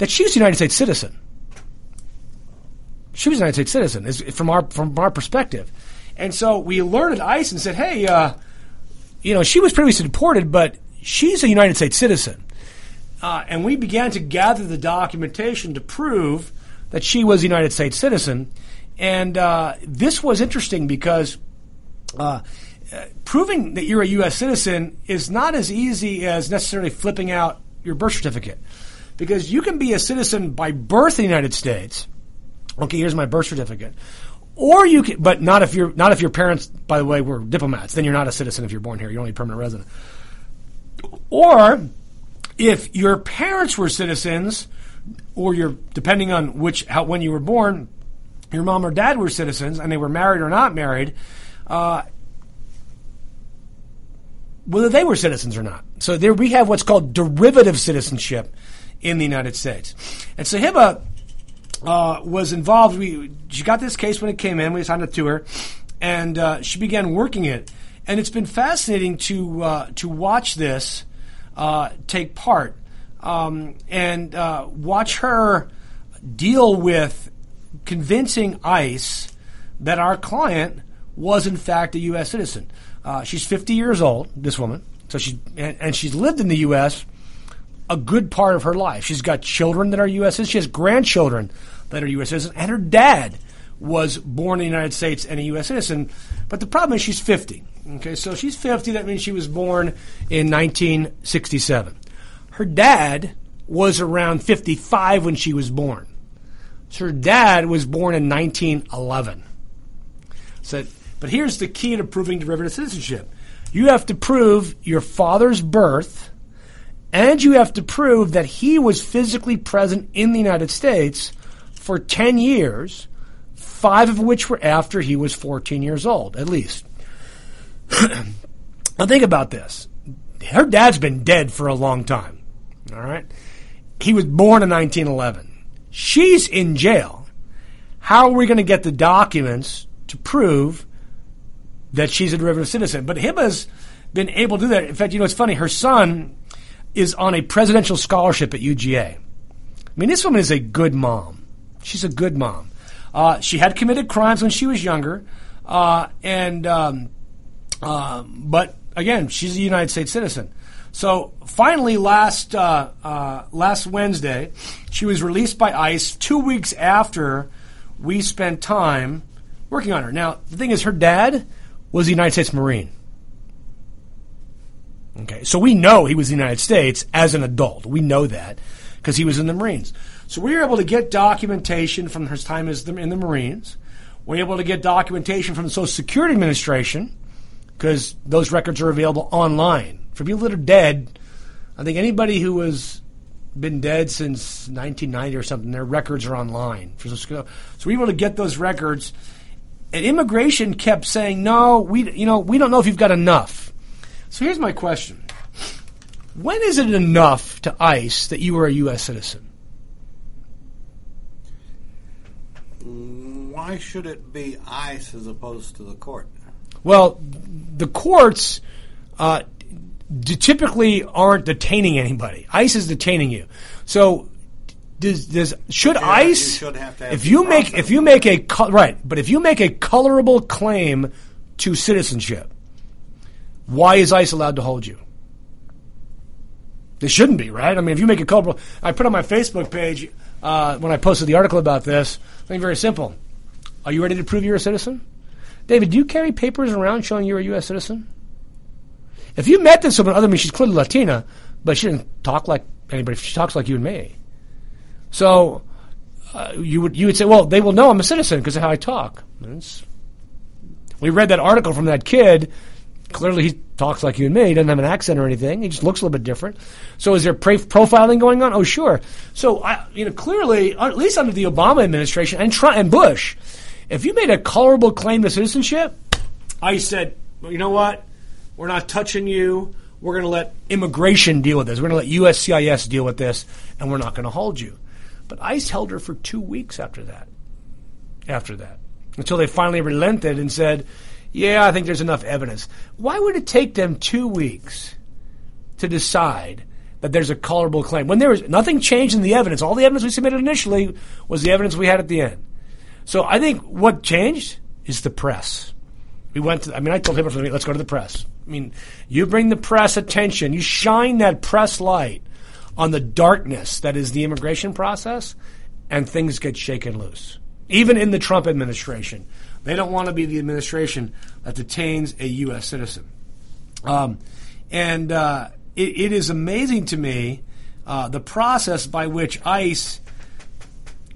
that she was a United States citizen. She was a United States citizen, is from our from our perspective, and so we alerted ICE and said, "Hey, uh, you know, she was previously deported, but she's a United States citizen." Uh, and we began to gather the documentation to prove that she was a United States citizen. And uh, this was interesting because uh, uh, proving that you're a U.S. citizen is not as easy as necessarily flipping out your birth certificate. Because you can be a citizen by birth in the United States. Okay, here's my birth certificate. Or you can, but not if you're not if your parents, by the way, were diplomats. Then you're not a citizen if you're born here. You're only a permanent resident. Or if your parents were citizens, or your depending on which how when you were born, your mom or dad were citizens and they were married or not married, uh, whether they were citizens or not. So there we have what's called derivative citizenship in the United States. And so Hiba uh, was involved. We she got this case when it came in. We assigned it to her, and uh, she began working it. and it's been fascinating to uh, to watch this uh, take part um, and uh, watch her deal with convincing ICE that our client was in fact a U.S. citizen. Uh, she's 50 years old, this woman, so she and, and she's lived in the U.S. a good part of her life. She's got children that are U.S. citizens. She has grandchildren that are U.S. citizens, and her dad was born in the United States and a U.S. citizen. But the problem is she's 50. Okay, so she's 50. That means she was born in 1967. Her dad was around 55 when she was born. So her dad was born in 1911. So, but here's the key to proving derivative citizenship. You have to prove your father's birth, and you have to prove that he was physically present in the United States for 10 years, five of which were after he was 14 years old, at least. now think about this. Her dad's been dead for a long time. All right? He was born in 1911. She's in jail. How are we going to get the documents to prove that she's a derivative citizen? But Hiba's been able to do that. In fact, you know, it's funny. Her son is on a presidential scholarship at UGA. I mean, this woman is a good mom. She's a good mom. Uh, she had committed crimes when she was younger, uh, and um, uh, but again, she's a United States citizen. So finally, last uh, uh, last Wednesday, she was released by ICE two weeks after we spent time working on her. Now, the thing is, her dad was a United States Marine. Okay, so we know he was in the United States as an adult. We know that because he was in the Marines. So we were able to get documentation from his time as the, in the Marines. We were able to get documentation from the Social Security Administration because those records are available online for people that are dead, I think anybody who has been dead since 1990 or something, their records are online. So we were able to get those records. And immigration kept saying, "No, we, you know, we don't know if you've got enough." So here's my question: When is it enough to ICE that you are a U.S. citizen? Why should it be ICE as opposed to the court? Well, the courts uh, typically aren't detaining anybody. ICE is detaining you. So does, does should Yeah, ICE you should have to have if you make if you make a right, but if you make a colorable claim to citizenship, why is ICE allowed to hold you? They shouldn't be, right? I mean, if you make a colorable, I put on my Facebook page uh, when I posted the article about this. Something very simple. Are you ready to prove you're a citizen? David, do you carry papers around showing you're a U.S. citizen? If you met this woman, other than she's clearly Latina, but she didn't talk like anybody. She talks like you and me. So uh, you would you would say, well, they will know I'm a citizen because of how I talk. It's- we read that article from that kid. Clearly, he talks like you and me. He doesn't have an accent or anything. He just looks a little bit different. So, is there pre- profiling going on? Oh, sure. So, I, you know, clearly, at least under the Obama administration and Trump and Bush, if you made a colorable claim to citizenship, I said, well, you know what? We're not touching you. We're going to let immigration deal with this. We're going to let USCIS deal with this, and we're not going to hold you. But ICE held her for two weeks after that. After that, until they finally relented and said, "Yeah, I think there's enough evidence." Why would it take them two weeks to decide that there's a colorable claim when there was nothing changed in the evidence? All the evidence we submitted initially was the evidence we had at the end. So I think what changed is the press. We went to, I mean, I told him, let's go to the press. I mean, you bring the press attention, you shine that press light on the darkness that is the immigration process, and things get shaken loose. Even in the Trump administration, they don't want to be the administration that detains a U.S. citizen. Um, and uh, it, it is amazing to me uh, the process by which ICE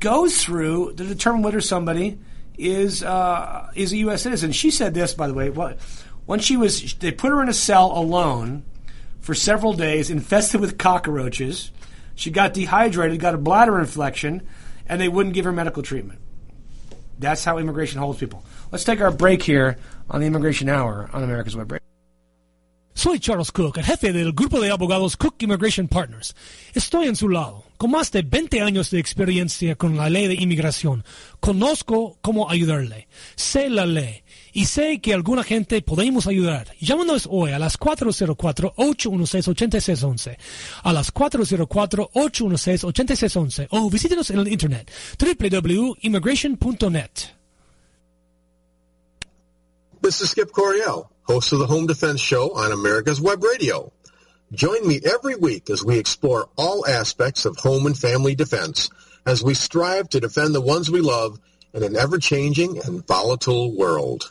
goes through to determine whether somebody is uh, is a U.S. citizen. She said this, by the way. When she was, they put her in a cell alone for several days, infested with cockroaches. She got dehydrated, got a bladder infection, and they wouldn't give her medical treatment. That's how immigration holds people. Let's take our break here on the Immigration Hour on America's Web Radio. Soy Charles Cook, el jefe del grupo de abogados Cook Immigration Partners. Estoy en su lado, con más de 20 años de experiencia con la ley de inmigración. Conozco cómo ayudarle. Sé la ley. Y sé que alguna gente podemos ayudar. Llámanos hoy a las 404-816-8611. A las 404-816-8611. O visítenos en el internet www.immigration.net. This is Skip Coryell, host of the Home Defense Show on America's Web Radio. Join me every week as we explore all aspects of home and family defense as we strive to defend the ones we love in an ever-changing and volatile world.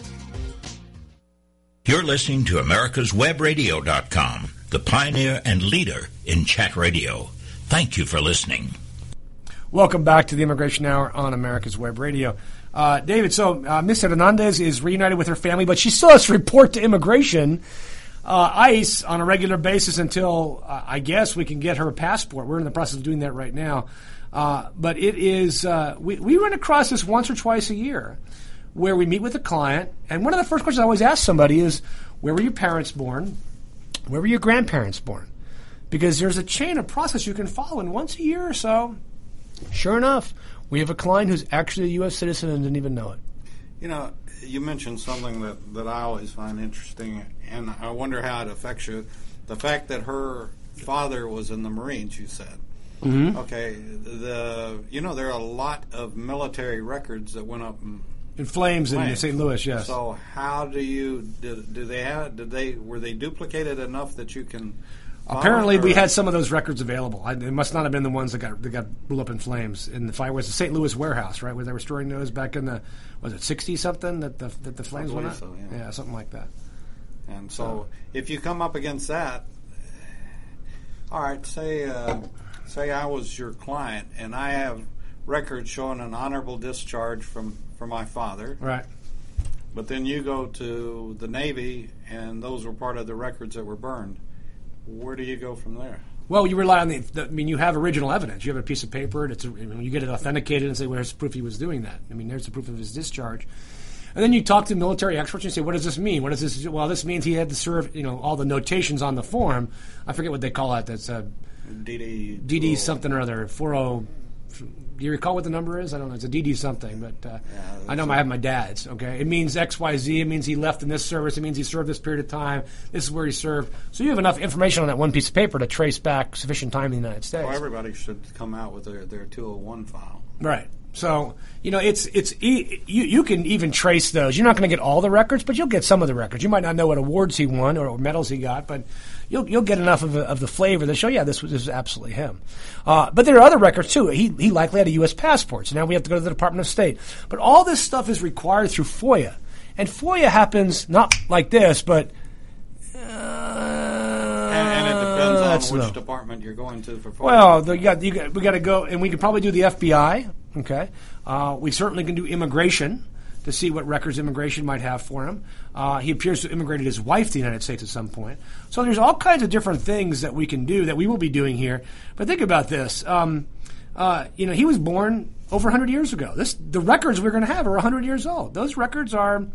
You're listening to America'sWebRadio.com, the pioneer and leader in chat radio. Thank you for listening. Welcome back to the Immigration Hour on America's Web Radio. Uh, David, so uh, Miss Hernandez is reunited with her family, but she still has to report to immigration, uh, ICE, on a regular basis until uh, I guess we can get her passport. We're in the process of doing that right now. Uh, but it is, uh, we, we run across this once or twice a year where we meet with a client, and one of the first questions I always ask somebody is, where were your parents born? Where were your grandparents born? Because there's a chain of process you can follow, and once a year or so, sure enough, we have a client who's actually a U.S. citizen and didn't even know it. You know, you mentioned something that, that I always find interesting, and I wonder how it affects you. The fact that her father was in the Marines, you said. Mm-hmm. Okay, the you know there are a lot of military records that went up in In Flames in. St. Louis, yes. So how do you do, do they have did they were they duplicated enough that you can Apparently, we had some of those records available. I, it must not have been the ones that got that got blew up in flames in the fire. Was the St. Louis warehouse, right, where they were storing those back in the was it sixty something that the that the flames went up? so, yeah. something like that. And so, if you come up against that, all right, say uh, say I was your client and I have records showing an honorable discharge from from my father, Right. but then you go to the Navy and those were part of the records that were burned. Where do you go from there? Well, you rely on the, the. I mean, you have original evidence. You have a piece of paper. And it's a, I mean, you get it authenticated and say, "Where's the proof he was doing that?" I mean, there's the proof of his discharge. And then you talk to military experts and say, "What does this mean? What does this? Well, this means he had to serve. You know, all the notations on the form. I forget what they call that. That's a DD DD something or other. Four zero. Do you recall what the number is? I don't know. It's a DD something, but uh, I know I have my dad's. Okay, it means X Y Z. It means he left in this service. It means he served this period of time. This is where he served. So you have enough information on that one piece of paper to trace back sufficient time in the United States. Well, everybody should come out with their their 201 file. Right. So you know, it's it's e- you you can even trace those. You're not going to get all the records, but you'll get some of the records. You might not know what awards he won or medals he got, but you'll you'll get enough of, of the flavor that show, yeah, this was, this was absolutely him. Uh, but there are other records too. He he likely had a U.S. passport, so now we have to go to the Department of State. But all this stuff is required through FOIA, and FOIA happens not like this, but. Uh, And, and it depends that's on which no. department you're going to for. FOIA. Well, the, you got, you got, we got to go, and we could probably do the FBI. Okay, uh, we certainly can do immigration to see what records immigration might have for him. Uh, he appears to have immigrated his wife to the United States at some point. So there's all kinds of different things that we can do that we will be doing here. But think about this. Um, uh, you know, he was born over 100 years ago. This the records we're going to have are 100 years old. Those records are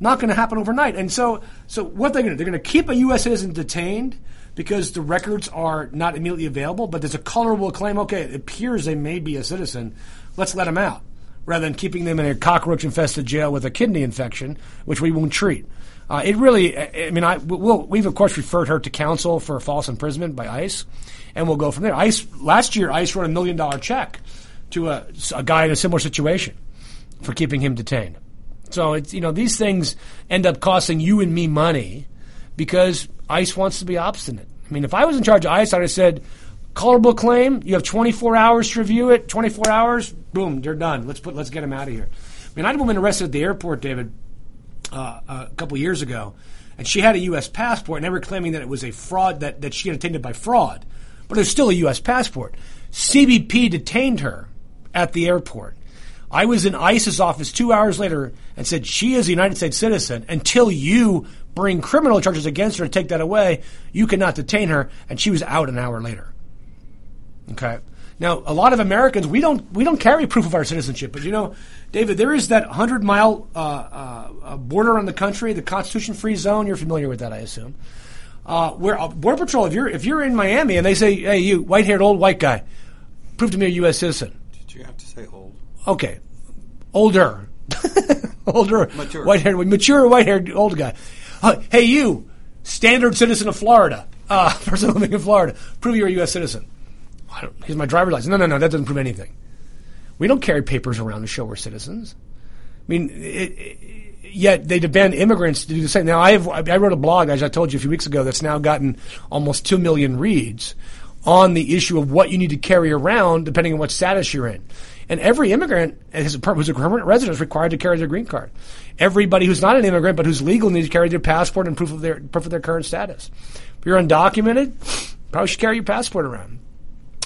not going to happen overnight. And so, so what they're going to do? They're going to keep a U.S. citizen detained because the records are not immediately available, but there's a colorable claim. Okay, it appears they may be a citizen. Let's let them out, rather than keeping them in a cockroach-infested jail with a kidney infection, which we won't treat. Uh, it really, I I mean, I, we'll, we've of course referred her to counsel for false imprisonment by ICE, and we'll go from there. ICE last year, ICE wrote a million dollar check to a, a guy in a similar situation for keeping him detained. So it's you know these things end up costing you and me money because ICE wants to be obstinate. I mean, if I was in charge of ICE, I'd have said, "Colorable claim. You have 24 hours to review it. 24 hours. Boom, they're done. Let's put let's get them out of here." I mean, I had a woman arrested at the airport, David, uh, a couple years ago, and she had a U.S. passport, and they were claiming that it was a fraud that, that she had it by fraud, but it was still a U.S. passport. CBP detained her at the airport. I was in ICE's office two hours later and said she is a United States citizen. Until you bring criminal charges against her to take that away, you cannot detain her. And she was out an hour later. Okay. Now, a lot of Americans we don't we don't carry proof of our citizenship, but you know, David, there is that hundred mile uh, uh, border on the country, the Constitution free zone. You're familiar with that, I assume. Uh, where uh, Border Patrol, if you're if you're in Miami and they say, "Hey, you white haired old white guy, prove to me a U.S. citizen," Did you have to say old? okay, older, older, Mature. white haired, mature white haired old guy. Uh, hey, you, standard citizen of Florida, uh, person living in Florida, prove you're a U.S. citizen. Here's my driver's license. No, no, no, that doesn't prove anything. We don't carry papers around to show we're citizens. I mean, it, it, yet they demand immigrants to do the same. Now, I have, I wrote a blog, as I told you a few weeks ago, that's now gotten almost two million reads on the issue of what you need to carry around depending on what status you're in. And every immigrant who's a permanent resident is required to carry their green card. Everybody who's not an immigrant but who's legal needs to carry their passport and proof of their proof of their current status. If you're undocumented, probably should carry your passport around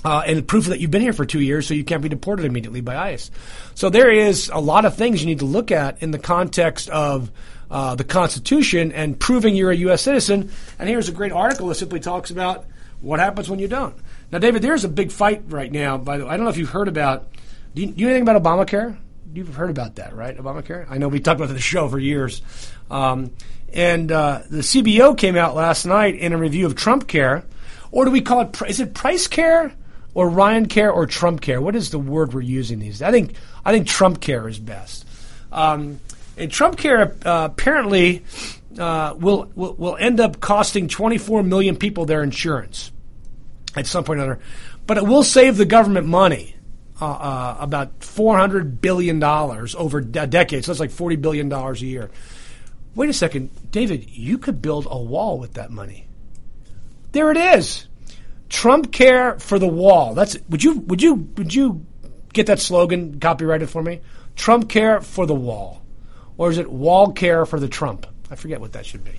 uh, and proof that you've been here for two years, so you can't be deported immediately by ICE. So there is a lot of things you need to look at in the context of uh, the Constitution and proving you're a U.S. citizen. And here's a great article that simply talks about what happens when you don't. Now, David, there's a big fight right now. By the way, I don't know if you've heard about. Do you, do you know anything about Obamacare? You've heard about that, right? Obamacare. I know we talked about the show for years. Um, and uh, the CBO came out last night in a review of Trump Care, or do we call it? Is it Price Care? Or Ryan Care or Trump Care? What is the word we're using these? I think I think Trump Care is best. Um, and Trump Care uh, apparently uh, will, will will end up costing 24 million people their insurance at some point or another, but it will save the government money. Uh, uh, about 400 billion dollars over a decade, so that's like 40 billion dollars a year. Wait a second, David, you could build a wall with that money. There it is. Trump care for the wall. That's would you would you would you get that slogan copyrighted for me? Trump care for the wall, or is it wall care for the Trump? I forget what that should be.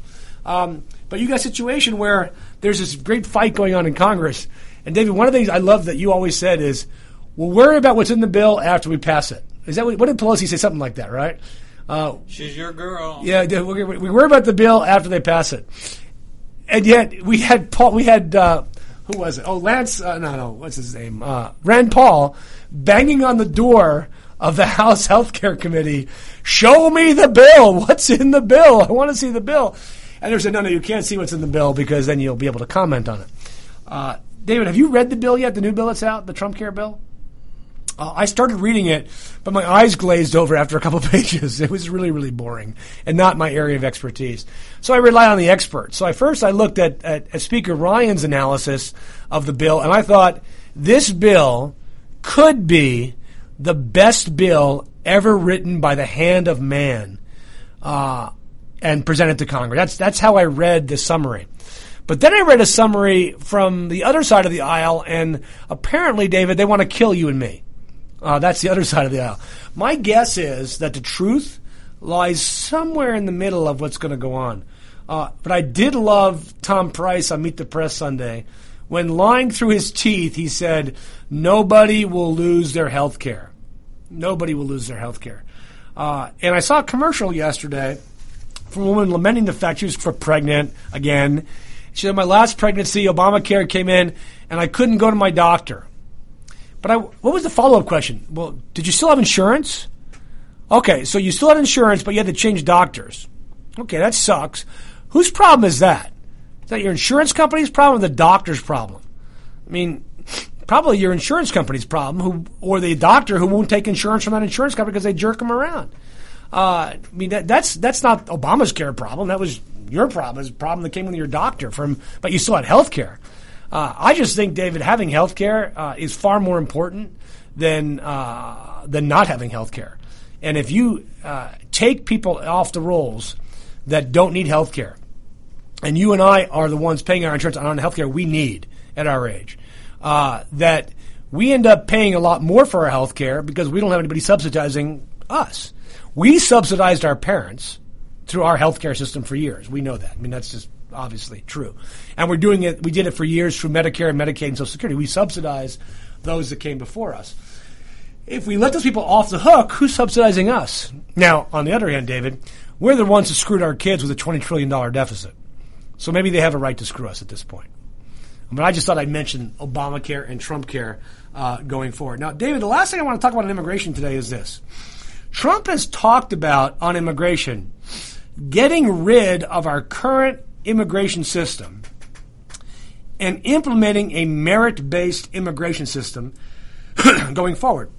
Um, but you got a situation where there's this great fight going on in Congress, and David, one of the things I love that you always said is, "We'll worry about what's in the bill after we pass it." Is that what, what did Pelosi say? Something like that, right? Uh, She's your girl. yeah, we we worry about the bill after they pass it, and yet we had Paul, we had uh, who was it? Oh, Lance. Uh, no, no. What's his name? Uh, Rand Paul banging on the door of the House Healthcare Committee. Show me the bill. What's in the bill? I want to see the bill. And they said, no, no, you can't see what's in the bill because then you'll be able to comment on it. Uh, David, have you read the bill yet? The new bill that's out, the Trump Care bill. Uh, I started reading it, but my eyes glazed over after a couple pages. It was really, really boring and not my area of expertise. So I relied on the experts. So I first I looked at, at, at Speaker Ryan's analysis of the bill, and I thought this bill could be the best bill ever written by the hand of man uh, and presented to Congress. That's that's how I read the summary. But then I read a summary from the other side of the aisle, and apparently, David, they want to kill you and me. Uh, that's the other side of the aisle. My guess is that the truth lies somewhere in the middle of what's going to go on. Uh, but I did love Tom Price on Meet the Press Sunday when, lying through his teeth, he said, "Nobody will lose their health care. Nobody will lose their health care." Uh, and I saw a commercial yesterday from a woman lamenting the fact she was pregnant again. She said, "My last pregnancy, Obamacare came in, and I couldn't go to my doctor." But I, what was the follow up question? Well, did you still have insurance? Okay, so you still had insurance, but you had to change doctors. Okay, that sucks. Whose problem is that? Is that your insurance company's problem or the doctor's problem? I mean, probably your insurance company's problem, who or the doctor who won't take insurance from that insurance company because they jerk them around. Uh, I mean, that, that's that's not Obama's care problem. That was your problem. It's a problem that came with your doctor from, but you still had health care. Uh, I just think, David, having health care uh, is far more important than uh, than not having health care. And if you uh, take people off the rolls that don't need health care, and you and I are the ones paying our insurance on health care we need at our age, uh, that we end up paying a lot more for our health care because we don't have anybody subsidizing us. We subsidized our parents through our healthcare system for years. We know that. I mean, that's just obviously true. And we're doing it, we did it for years through Medicare and Medicaid and Social Security. We subsidize those that came before us. If we let those people off the hook, who's subsidizing us? Now, on the other hand, David, we're the ones who screwed our kids with a $20 trillion deficit. So maybe they have a right to screw us at this point. But I just thought I'd mention Obamacare and Trump care uh, going forward. Now, David, the last thing I want to talk about on immigration today is this. Trump has talked about on immigration getting rid of our current immigration system and implementing a merit based immigration system going forward.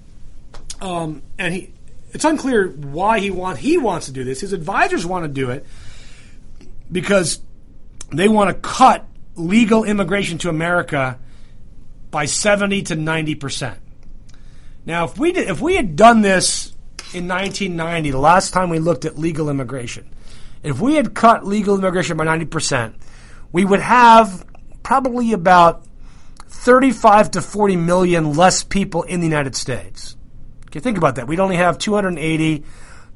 Um, and he, it's unclear why he want he wants to do this. His advisors want to do it because they want to cut legal immigration to America by 70 to 90 percent. Now, if we did, if we had done this in 1990, the last time we looked at legal immigration, if we had cut legal immigration by 90 percent, we would have probably about 35 to 40 million less people in the United States. Okay, think about that. We'd only have 280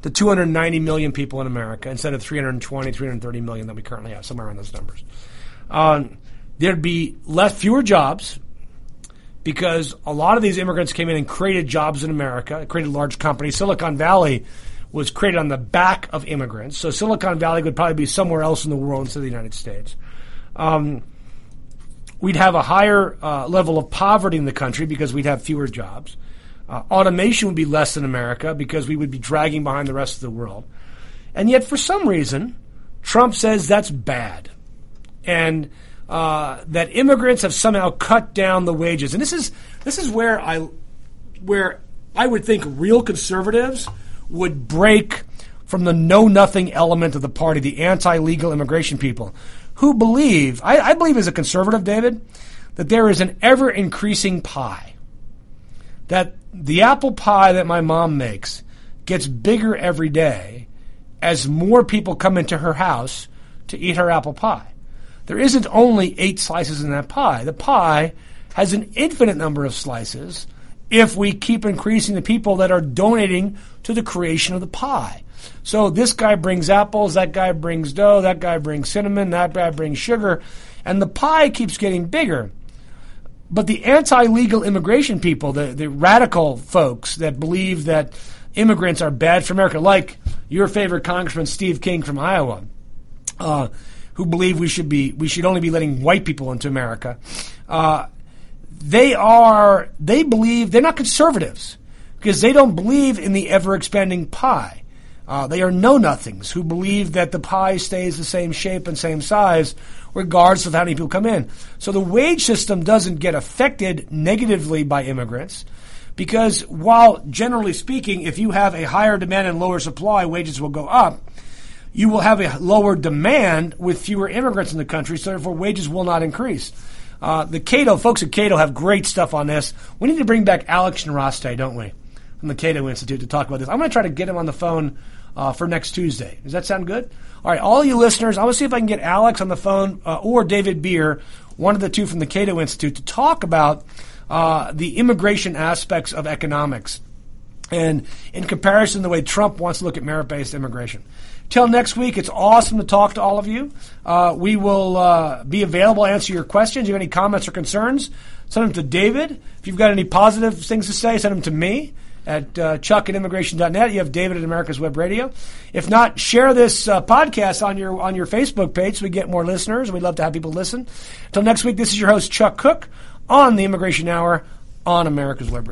to 290 million people in America instead of 320, 330 million that we currently have, somewhere around those numbers. Um, there'd be less, fewer jobs because a lot of these immigrants came in and created jobs in America, created large companies. Silicon Valley was created on the back of immigrants. So Silicon Valley would probably be somewhere else in the world instead of the United States. Um, we'd have a higher uh, level of poverty in the country because we'd have fewer jobs. Uh, automation would be less in America because we would be dragging behind the rest of the world. And yet, for some reason, Trump says that's bad. And uh, that immigrants have somehow cut down the wages. And this is, this is where, I, where I would think real conservatives would break from the know nothing element of the party, the anti legal immigration people, who believe, I, I believe as a conservative, David, that there is an ever increasing pie. That the apple pie that my mom makes gets bigger every day as more people come into her house to eat her apple pie. There isn't only eight slices in that pie. The pie has an infinite number of slices if we keep increasing the people that are donating to the creation of the pie. So this guy brings apples, that guy brings dough, that guy brings cinnamon, that guy brings sugar, and the pie keeps getting bigger. But the anti legal immigration people, the, the radical folks that believe that immigrants are bad for America, like your favorite Congressman Steve King from Iowa, uh, who believe we should be we should only be letting white people into America. Uh, they are they believe they're not conservatives because they don't believe in the ever expanding pie. Uh, they are know nothings who believe that the pie stays the same shape and same size regardless of how many people come in. So the wage system doesn't get affected negatively by immigrants because while generally speaking, if you have a higher demand and lower supply, wages will go up. You will have a lower demand with fewer immigrants in the country, so therefore wages will not increase. Uh, the Cato folks at Cato have great stuff on this. We need to bring back Alex Nowrasteh, don't we, from the Cato Institute to talk about this. I'm going to try to get him on the phone uh, for next Tuesday. Does that sound good? All right, all you listeners, I want to see if I can get Alex on the phone uh, or David Bier, one of the two from the Cato Institute, to talk about uh, the immigration aspects of economics and in comparison the way Trump wants to look at merit based immigration. Till next week, it's awesome to talk to all of you. Uh, we will uh, be available to answer your questions. If you have any comments or concerns, send them to David. If you've got any positive things to say, send them to me at uh, chuck at immigration.net. You have David at America's Web Radio. If not, share this uh, podcast on your on your Facebook page so we get more listeners. We'd love to have people listen. Until next week, this is your host, Chuck Cook, on the Immigration Hour on America's Web Radio.